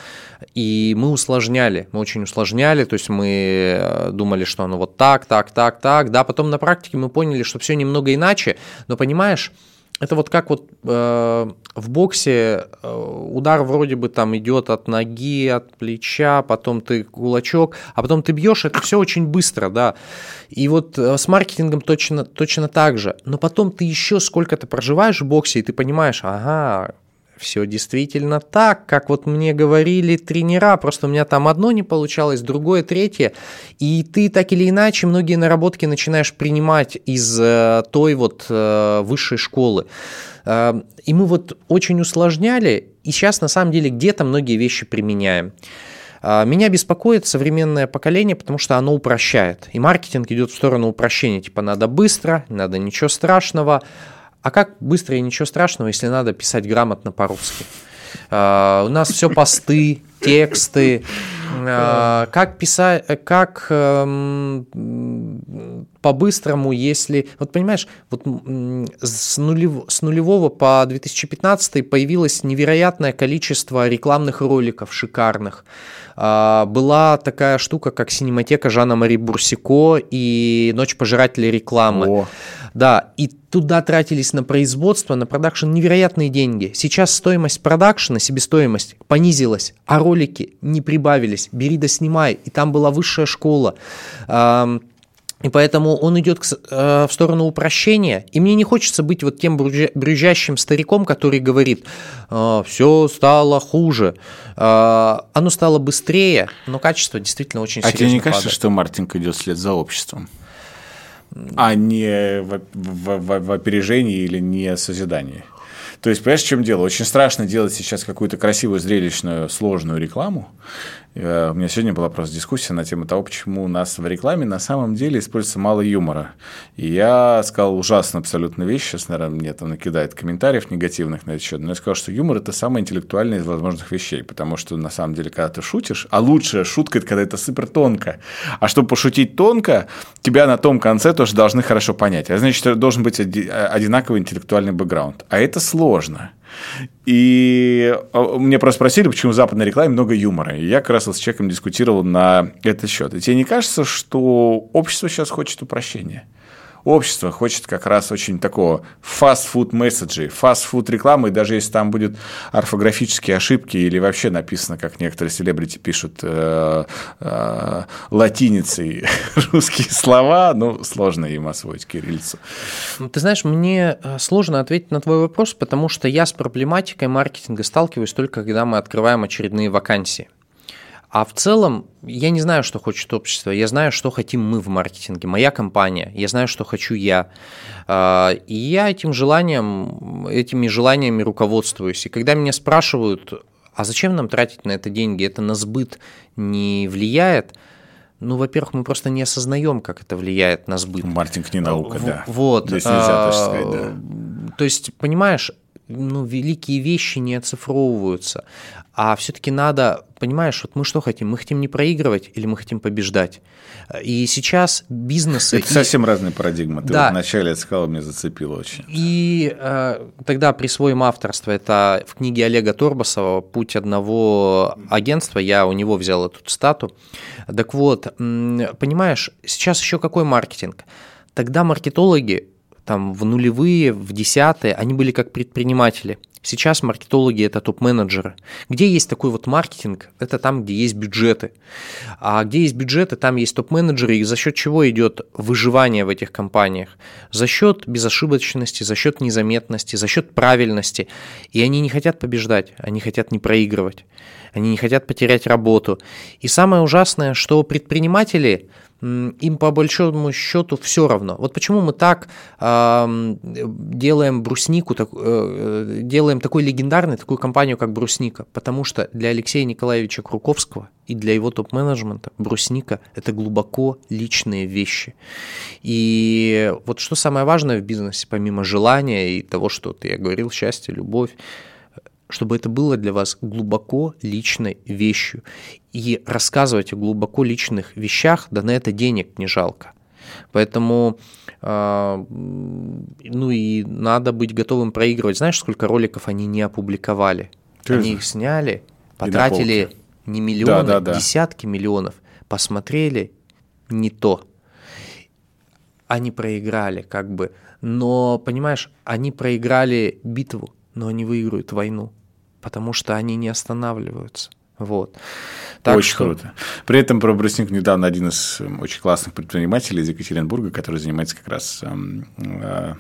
и мы усложняли, мы очень усложняли, то есть мы э, думали, что оно вот так, так, так, так, да, потом на практике мы поняли, что все немного иначе, но понимаешь, это вот как вот э, в боксе э, удар вроде бы там идет от ноги, от плеча, потом ты кулачок, а потом ты бьешь, это все очень быстро, да. И вот э, с маркетингом точно, точно так же. Но потом ты еще сколько-то проживаешь в боксе, и ты понимаешь, ага, все действительно так, как вот мне говорили тренера, просто у меня там одно не получалось, другое, третье, и ты так или иначе многие наработки начинаешь принимать из э, той вот э, высшей школы. Э, и мы вот очень усложняли, и сейчас на самом деле где-то многие вещи применяем. Меня беспокоит современное поколение, потому что оно упрощает. И маркетинг идет в сторону упрощения. Типа надо быстро, надо ничего страшного. А как быстро и ничего страшного, если надо писать грамотно по-русски? Uh, у нас все посты, тексты. Uh, как писать, как um, по-быстрому, если... Вот понимаешь, вот с, нулев, с нулевого по 2015 появилось невероятное количество рекламных роликов шикарных. Uh, была такая штука, как синематека Жана Мари Бурсико и Ночь пожирателей рекламы. О. Да, и туда тратились на производство, на продакшн невероятные деньги. Сейчас стоимость продакшена, себестоимость понизилась, а ролики не прибавились. Бери да снимай. И там была высшая школа. И поэтому он идет э, в сторону упрощения. И мне не хочется быть вот тем брюзжащим стариком, который говорит, «А, все стало хуже. А, оно стало быстрее, но качество действительно очень а серьезно А тебе не кажется, падает. что маркетинг идет вслед за обществом? а не в, в, в, в опережении или не созидании. То есть, понимаешь, в чем дело? Очень страшно делать сейчас какую-то красивую, зрелищную, сложную рекламу, Э, у меня сегодня была просто дискуссия на тему того, почему у нас в рекламе на самом деле используется мало юмора. И я сказал ужасно абсолютно вещь, сейчас, наверное, мне там накидает комментариев негативных на этот счет, но я сказал, что юмор – это самое интеллектуальное из возможных вещей, потому что на самом деле, когда ты шутишь, а лучшая шутка – это когда это супер тонко. А чтобы пошутить тонко, тебя на том конце тоже должны хорошо понять. А значит, должен быть одинаковый интеллектуальный бэкграунд. А это сложно. И а, мне просто спросили, почему в западной рекламе много юмора. И я как раз с человеком дискутировал на этот счет. И тебе не кажется, что общество сейчас хочет упрощения? Общество хочет как раз очень такого фастфуд месседжей, фастфуд рекламы, даже если там будет орфографические ошибки или вообще написано, как некоторые селебрити пишут э, э, латиницей русские слова, ну, сложно им освоить кириллицу. Ну, ты знаешь, мне э, сложно ответить на твой вопрос, потому что я с проблематикой маркетинга сталкиваюсь только когда мы открываем очередные вакансии. А в целом, я не знаю, что хочет общество, я знаю, что хотим мы в маркетинге, моя компания, я знаю, что хочу я. А, и я этим желанием, этими желаниями руководствуюсь. И когда меня спрашивают, а зачем нам тратить на это деньги, это на сбыт не влияет, ну, во-первых, мы просто не осознаем, как это влияет на сбыт. Маркетинг не наука, да. Вот. Здесь нельзя а, сказать, да. То есть, понимаешь, ну, великие вещи не оцифровываются. А все-таки надо, понимаешь, вот мы что хотим? Мы хотим не проигрывать или мы хотим побеждать? И сейчас бизнесы... Это и... совсем разные парадигмы. Ты да. вот вначале сказал, мне зацепило очень. И э, тогда присвоим авторство. Это в книге Олега Торбасова «Путь одного агентства». Я у него взял эту стату. Так вот, понимаешь, сейчас еще какой маркетинг? Тогда маркетологи там в нулевые, в десятые, они были как предприниматели. Сейчас маркетологи – это топ-менеджеры. Где есть такой вот маркетинг? Это там, где есть бюджеты. А где есть бюджеты, там есть топ-менеджеры, и за счет чего идет выживание в этих компаниях? За счет безошибочности, за счет незаметности, за счет правильности. И они не хотят побеждать, они хотят не проигрывать. Они не хотят потерять работу. И самое ужасное, что предприниматели – им по большому счету все равно. Вот почему мы так э, делаем бруснику, так, э, делаем такой легендарный, такую компанию, как брусника, потому что для Алексея Николаевича Круковского и для его топ-менеджмента брусника – это глубоко личные вещи. И вот что самое важное в бизнесе, помимо желания и того, что ты, я говорил, счастье, любовь, чтобы это было для вас глубоко личной вещью. И рассказывать о глубоко личных вещах, да на это денег не жалко. Поэтому, э, ну и надо быть готовым проигрывать. Знаешь, сколько роликов они не опубликовали? Ты они их сняли, потратили не миллионы, да, да, да. десятки миллионов, посмотрели не то. Они проиграли, как бы. Но, понимаешь, они проиграли битву, но они выиграют войну потому что они не останавливаются. Вот. Так очень что... круто. При этом про Брусник недавно один из эм, очень классных предпринимателей из Екатеринбурга, который занимается как раз э,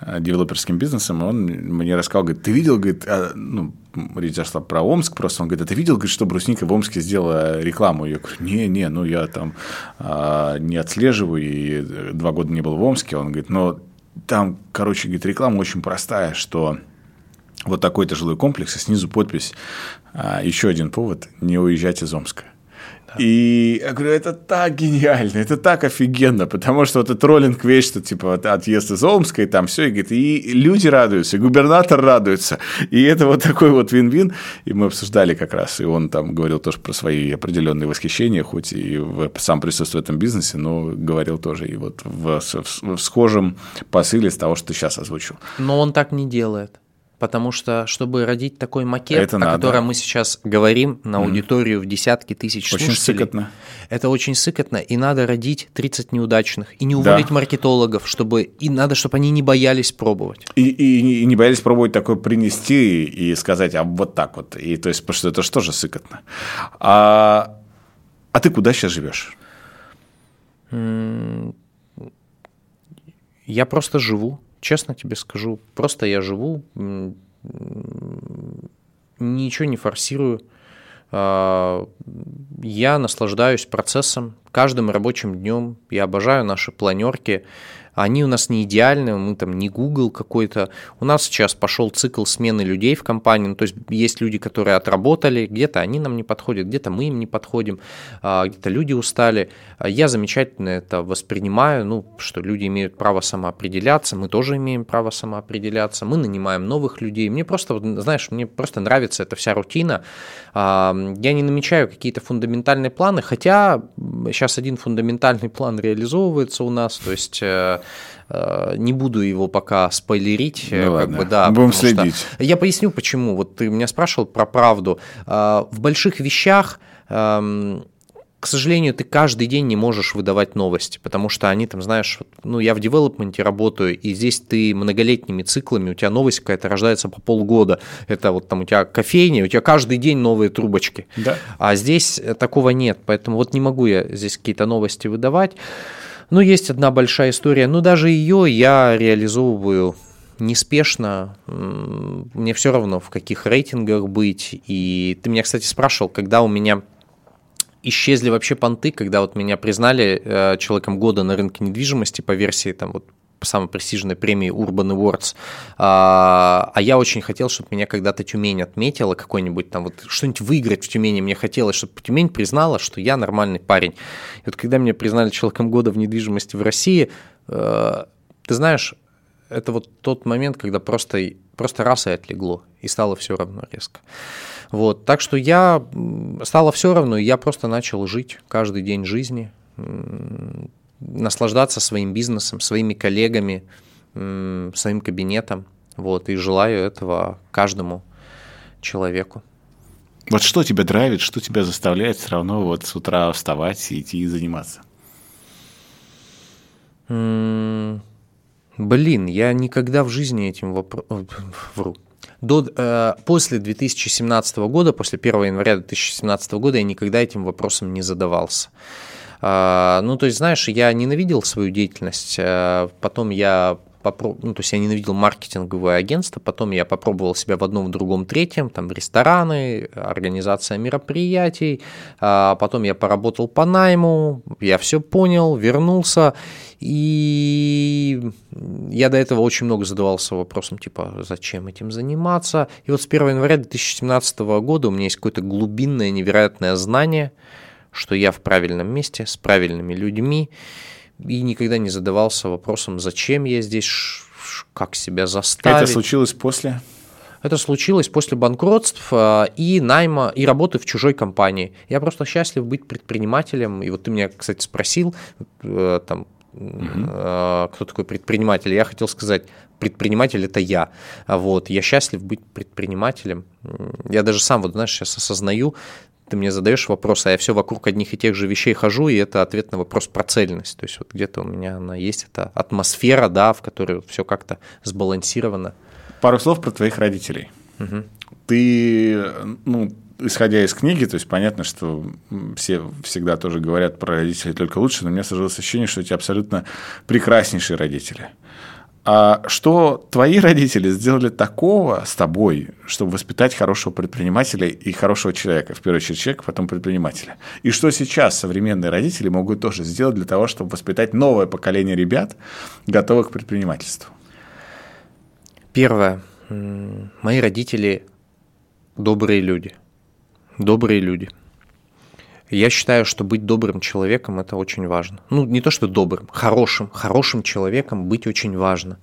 э, девелоперским бизнесом, он мне рассказал, говорит, ты видел, говорит, а, ну, речь зашла про Омск просто, он говорит, а ты видел, говорит, что Брусника в Омске сделала рекламу? Я говорю, не, не, ну я там а, не отслеживаю, и два года не был в Омске. Он говорит, но там, короче, говорит, реклама очень простая, что вот такой-то жилой комплекс, и снизу подпись а, «Еще один повод не уезжать из Омска». И я говорю, это так гениально, это так офигенно, потому что вот этот роллинг вещь, что типа отъезд из Омска, и там все, и, говорит, и люди радуются, и губернатор радуется, и это вот такой вот вин-вин, и мы обсуждали как раз, и он там говорил тоже про свои определенные восхищения, хоть и сам присутствует в этом бизнесе, но говорил тоже и вот в, в, в схожем посыле с того, что ты сейчас озвучил. Но он так не делает потому что, чтобы родить такой макет, это о надо. котором мы сейчас говорим на аудиторию mm. в десятки тысяч очень слушателей, сыкотно. это очень сыкотно, и надо родить 30 неудачных, и не уволить да. маркетологов, чтобы, и надо, чтобы они не боялись пробовать. И, и, и не боялись пробовать такое принести и сказать, а вот так вот, и то есть, потому что это же тоже сыкотно. А, а ты куда сейчас живешь? Я просто живу. Честно тебе скажу, просто я живу, ничего не форсирую. А, я наслаждаюсь процессом, каждым рабочим днем. Я обожаю наши планерки. Они у нас не идеальны, мы там не Google какой-то. У нас сейчас пошел цикл смены людей в компании. Ну, то есть есть люди, которые отработали, где-то они нам не подходят, где-то мы им не подходим, а, где-то люди устали. Я замечательно это воспринимаю, ну, что люди имеют право самоопределяться, мы тоже имеем право самоопределяться, мы нанимаем новых людей. Мне просто, знаешь, мне просто нравится эта вся рутина. А, я не намечаю какие-то фундаментальные планы, хотя сейчас один фундаментальный план реализовывается у нас, то есть Э, не буду его пока спойлерить. Ну, как ладно. бы, да, Будем следить. Что... Я поясню, почему. Вот ты меня спрашивал про правду. Э, в больших вещах эм, к сожалению, ты каждый день не можешь выдавать новости, потому что они там, знаешь, ну, я в девелопменте работаю, и здесь ты многолетними циклами, у тебя новость какая-то рождается по полгода, это вот там у тебя кофейня, у тебя каждый день новые трубочки, да. а здесь такого нет, поэтому вот не могу я здесь какие-то новости выдавать. Ну, есть одна большая история, но даже ее я реализовываю неспешно, мне все равно в каких рейтингах быть. И ты меня, кстати, спрашивал, когда у меня исчезли вообще понты, когда вот меня признали э, человеком года на рынке недвижимости по версии там вот самой престижной премии Urban Awards. А, а я очень хотел, чтобы меня когда-то Тюмень отметила, какой-нибудь там вот что-нибудь выиграть в Тюмени. Мне хотелось, чтобы Тюмень признала, что я нормальный парень. И вот когда меня признали человеком года в недвижимости в России, э, ты знаешь, это вот тот момент, когда просто, просто раз и отлегло, и стало все равно резко. Вот, так что я стало все равно, я просто начал жить каждый день жизни, наслаждаться своим бизнесом, своими коллегами, своим кабинетом. Вот, и желаю этого каждому человеку. Вот что тебя драйвит, что тебя заставляет все равно вот с утра вставать и идти и заниматься? Блин, я никогда в жизни этим вопросом... Вру. До, э, после 2017 года, после 1 января 2017 года я никогда этим вопросом не задавался. А, ну, то есть, знаешь, я ненавидел свою деятельность, а, потом я попроб... ну, то есть я ненавидел маркетинговое агентство, потом я попробовал себя в одном, в другом, третьем, там рестораны, организация мероприятий, а потом я поработал по найму, я все понял, вернулся, и я до этого очень много задавался вопросом, типа, зачем этим заниматься, и вот с 1 января 2017 года у меня есть какое-то глубинное невероятное знание – что я в правильном месте, с правильными людьми, и никогда не задавался вопросом, зачем я здесь, как себя заставить. Это случилось после? Это случилось после банкротств и найма, и работы в чужой компании. Я просто счастлив быть предпринимателем. И вот ты меня, кстати, спросил, э, там, угу. кто такой предприниматель. Я хотел сказать, предприниматель – это я. Вот, я счастлив быть предпринимателем. Я даже сам, вот знаешь, сейчас осознаю, ты мне задаешь вопрос, а я все вокруг одних и тех же вещей хожу, и это ответ на вопрос про цельность. То есть вот где-то у меня она есть, эта атмосфера, да, в которой все как-то сбалансировано. Пару слов про твоих родителей. Угу. Ты, ну, исходя из книги, то есть понятно, что все всегда тоже говорят про родителей только лучше, но у меня сложилось ощущение, что у тебя абсолютно прекраснейшие родители. А что твои родители сделали такого с тобой, чтобы воспитать хорошего предпринимателя и хорошего человека, в первую очередь человека, потом предпринимателя? И что сейчас современные родители могут тоже сделать для того, чтобы воспитать новое поколение ребят, готовых к предпринимательству? Первое. Мои родители добрые люди. Добрые люди – я считаю, что быть добрым человеком – это очень важно. Ну, не то, что добрым, хорошим, хорошим человеком быть очень важно.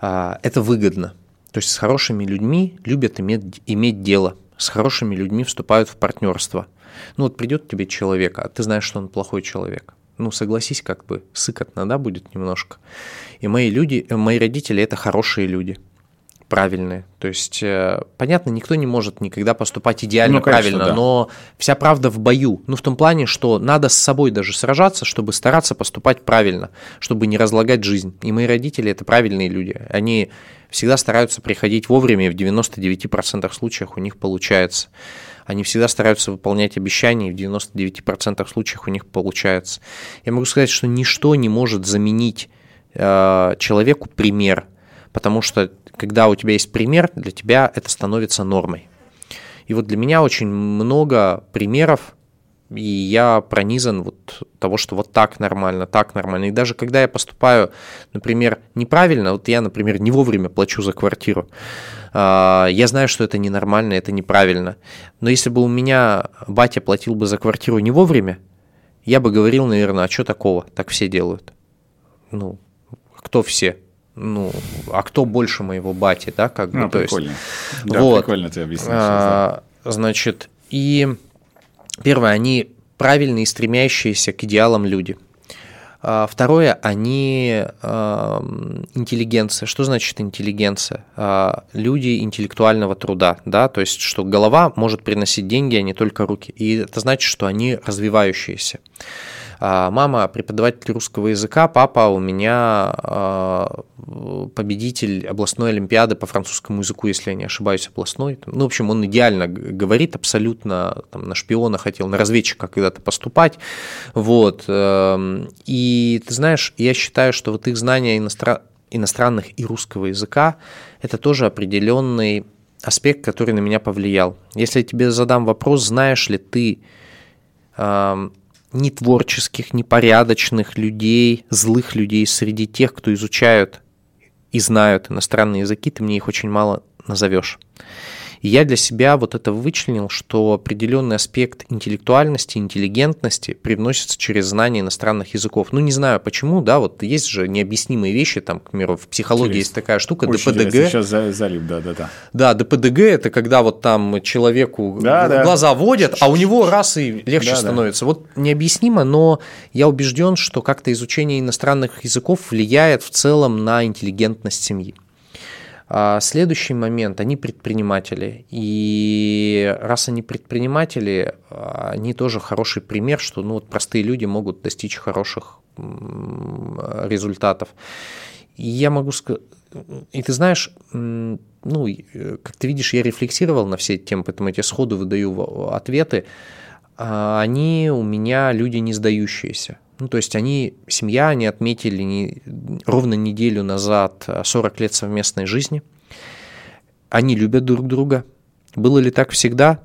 А, это выгодно. То есть с хорошими людьми любят иметь, иметь дело, с хорошими людьми вступают в партнерство. Ну вот придет тебе человек, а ты знаешь, что он плохой человек. Ну, согласись, как бы сыкотно, да, будет немножко. И мои люди, э, мои родители – это хорошие люди – правильные. То есть, э, понятно, никто не может никогда поступать идеально ну, конечно, правильно, да. но вся правда в бою. Ну, в том плане, что надо с собой даже сражаться, чтобы стараться поступать правильно, чтобы не разлагать жизнь. И мои родители – это правильные люди. Они всегда стараются приходить вовремя, и в 99% случаев у них получается. Они всегда стараются выполнять обещания, и в 99% случаев у них получается. Я могу сказать, что ничто не может заменить э, человеку пример, потому что когда у тебя есть пример, для тебя это становится нормой. И вот для меня очень много примеров И я пронизан вот того, что вот так нормально, так нормально. И даже когда я поступаю, например, неправильно, вот я, например, не вовремя плачу за квартиру, а, я знаю, что это ненормально, это неправильно. Но если бы у меня батя платил бы за квартиру не вовремя, я бы говорил, наверное, а что такого? Так все делают. Ну, кто все? Ну, а кто больше моего бати, да, как бы, ну, то прикольно. есть. Да, вот, прикольно ты объяснишь. а, значит, и первое, они правильные, стремящиеся к идеалам люди. А, Второе, они э, интеллигенция. Что значит интеллигенция? А, Люди интеллектуального труда, да, то есть, что голова может приносить деньги, а не только руки. И это значит, что они развивающиеся. А, Мама преподаватель русского языка, папа у меня а, победитель областной олимпиады по французскому языку, если я не ошибаюсь, областной. Ну, в общем, он идеально говорит, абсолютно там, на шпиона хотел, на разведчика когда-то поступать. Вот. эм, И ты знаешь, я считаю, что вот их знания иностран- иностранных и русского языка – это тоже определенный аспект, который на меня повлиял. Если я тебе задам вопрос, знаешь ли ты эм, нетворческих, непорядочных людей, злых людей среди тех, кто изучают и знают иностранные языки, ты мне их очень мало назовешь. И я для себя вот это вычленил, что определенный аспект интеллектуальности, интеллигентности привносится через знание иностранных языков. Ну, не знаю почему, да, вот есть же необъяснимые вещи, там, к примеру, в психологии Интересно. есть такая штука, Очень ДПДГ. интересно. Сейчас за- залип, да-да-да. Да, ДПДГ это когда вот там человеку Да, да. глаза водят, а у него раз и легче Да, да. становится. Вот необъяснимо, но я убежден, что как-то изучение иностранных языков влияет в целом на интеллигентность семьи. А Следующий момент, они предприниматели. И раз они предприниматели, они тоже хороший пример, что ну, вот простые люди могут достичь хороших результатов. И я могу сказать, и ты знаешь, ну, э, как ты видишь, я рефлексировал на все эти темы, поэтому я тебе сходу выдаю ответы. А, Они у меня люди не сдающиеся. Ну, то есть они, семья, они отметили не- ровно неделю назад а, 40 лет совместной жизни. Они любят друг друга. Было ли так всегда?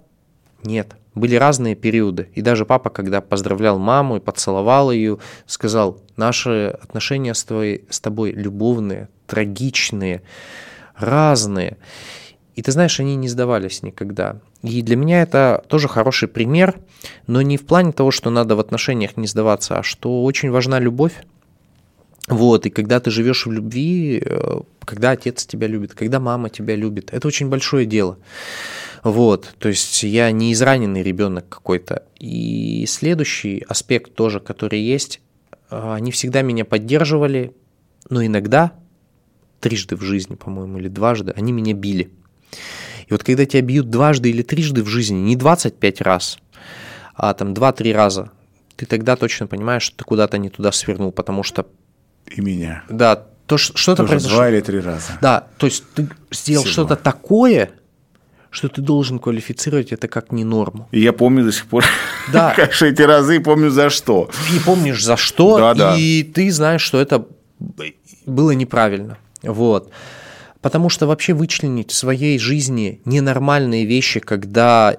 Нет. Были разные периоды. И даже папа, когда поздравлял маму и поцеловал ее, сказал, наши отношения с тобой, с тобой любовные, трагичные, разные. И ты знаешь, они не сдавались никогда. И для меня это тоже хороший пример, но не в плане того, что надо в отношениях не сдаваться, а что очень важна любовь. Вот, и когда ты живешь в любви, э, когда отец тебя любит, когда мама тебя любит, это очень большое дело. Вот, то есть я не израненный ребенок какой-то. И следующий аспект тоже, который есть, э, они всегда меня поддерживали, но иногда, трижды в жизни, по-моему, или дважды, они меня били. И вот когда тебя бьют дважды или трижды в жизни, не 25 раз, а там 2-3 раза, ты тогда точно понимаешь, что ты куда-то не туда свернул, потому что, И меня. да, то, что-то произошло. два или три раза. Да, то есть ты сделал что-то такое, что ты должен квалифицировать это как не норму. И я помню до сих пор, Да. как же эти разы, и помню за что. Не помнишь за что, Да-да. и ты знаешь, что это было неправильно. Вот. Потому что вообще вычленить в своей жизни ненормальные вещи, когда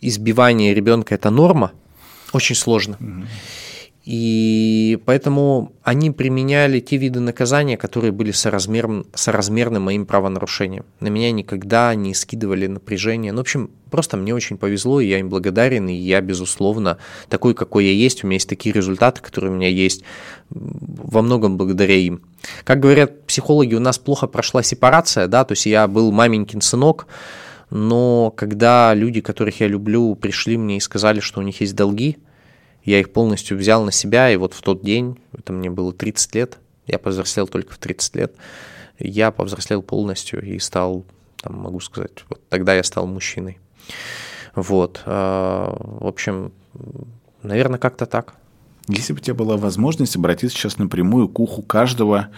избивание ребенка это норма, очень сложно. И поэтому они применяли те виды наказания, которые были соразмерны, соразмерны моим правонарушениям. На меня никогда не скидывали напряжение. Ну, в общем, просто мне очень повезло, и я им благодарен, и я, безусловно, такой, какой я есть, у меня есть такие результаты, которые у меня есть, во многом благодаря им. Как говорят психологи, у нас плохо прошла сепарация, да, то есть я был маменькин сынок, но когда люди, которых я люблю, пришли мне и сказали, что у них есть долги, я их полностью взял на себя, и вот в тот день, это мне было 30 лет, я повзрослел только в 30 лет, я повзрослел полностью и стал, там, могу сказать, вот тогда я стал мужчиной. Вот, а, в общем, наверное, как-то так. Если бы у тебя была возможность обратиться сейчас напрямую к уху каждого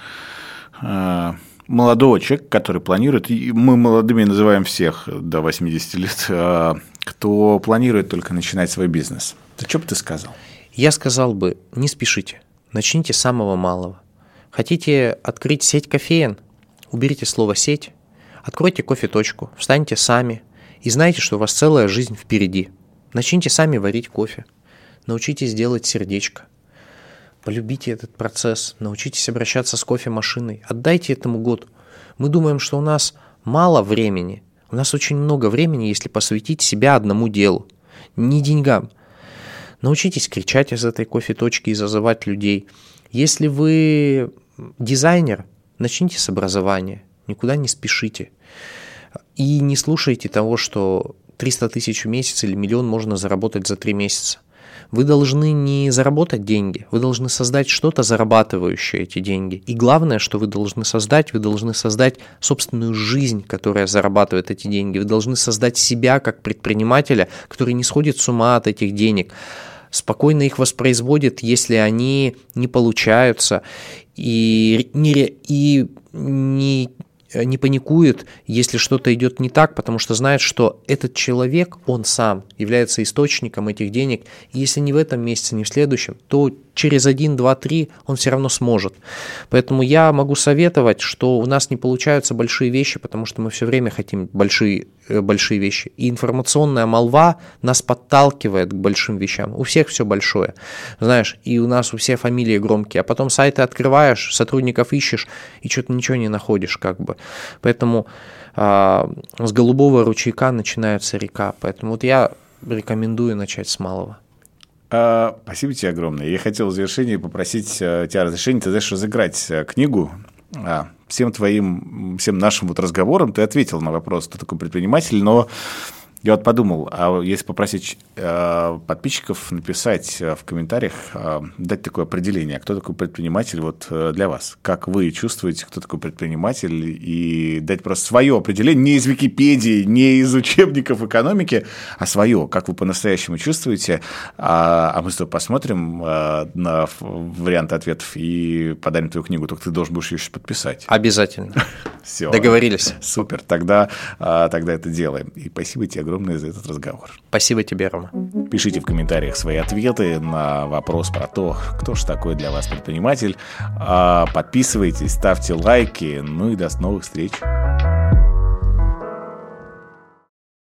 э, молодого человека, который планирует, и мы молодыми называем всех до 80 лет, э, кто планирует только начинать свой бизнес, то что бы ты сказал? Я сказал бы, не спешите, начните с самого малого. Хотите открыть сеть кофеен? Уберите слово «сеть», откройте кофе-точку, встаньте сами и знайте, что у вас целая жизнь впереди. Начните сами варить кофе. научитесь делать сердечко. Полюбите этот процесс, научитесь обращаться с кофемашиной, отдайте этому год. Мы думаем, что у нас мало времени. У нас очень много времени, если посвятить себя одному делу. Не деньгам. Научитесь кричать из этой кофе-точки и зазывать людей. Если вы дизайнер, начните с образования. Никуда не спешите. И не слушайте того, что 300 тысяч в месяц или миллион можно заработать за 3 месяца. Вы должны не заработать деньги, вы должны создать что-то, зарабатывающее эти деньги. И главное, что вы должны создать, вы должны создать собственную жизнь, которая зарабатывает эти деньги. Вы должны создать себя как предпринимателя, который не сходит с ума от этих денег, спокойно их воспроизводит, если они не получаются, и не, и не не паникует, если что-то идет не так, потому что знает, что этот человек, он сам является источником этих денег. И если не в этом месяце, не в следующем, то через 1, 2, 3 он все равно сможет. Поэтому я могу советовать, что у нас не получаются большие вещи, потому что мы все время хотим большие, э, большие вещи. И информационная молва нас подталкивает к большим вещам. У всех все большое. Знаешь, и у нас у всех фамилии громкие. А потом сайты открываешь, сотрудников ищешь, и что-то ничего не находишь как бы. Поэтому а, с голубого ручейка начинается река. Поэтому вот я рекомендую начать с малого. А, спасибо тебе огромное. Я хотел в завершении попросить а, тебя разрешения, ты знаешь, разыграть а, книгу. А, всем твоим, всем нашим вот разговорам ты ответил на вопрос, кто такой предприниматель, но я вот подумал, а если попросить э, подписчиков написать э, в комментариях, э, дать такое определение, кто такой предприниматель вот э, для вас, как вы чувствуете, кто такой предприниматель, и дать просто свое определение, не из Википедии, не из учебников экономики, а свое, как вы по-настоящему чувствуете, а, а мы с тобой посмотрим э, на варианты ответов и подарим твою книгу, только ты должен будешь ее еще подписать. Обязательно. Все. Договорились. Супер, тогда, э, тогда это делаем. И спасибо тебе огромное за этот разговор. Спасибо тебе, Рома. Пишите в комментариях свои ответы на вопрос про то, кто же такой для вас предприниматель. А, подписывайтесь, ставьте лайки. Ну и до новых встреч.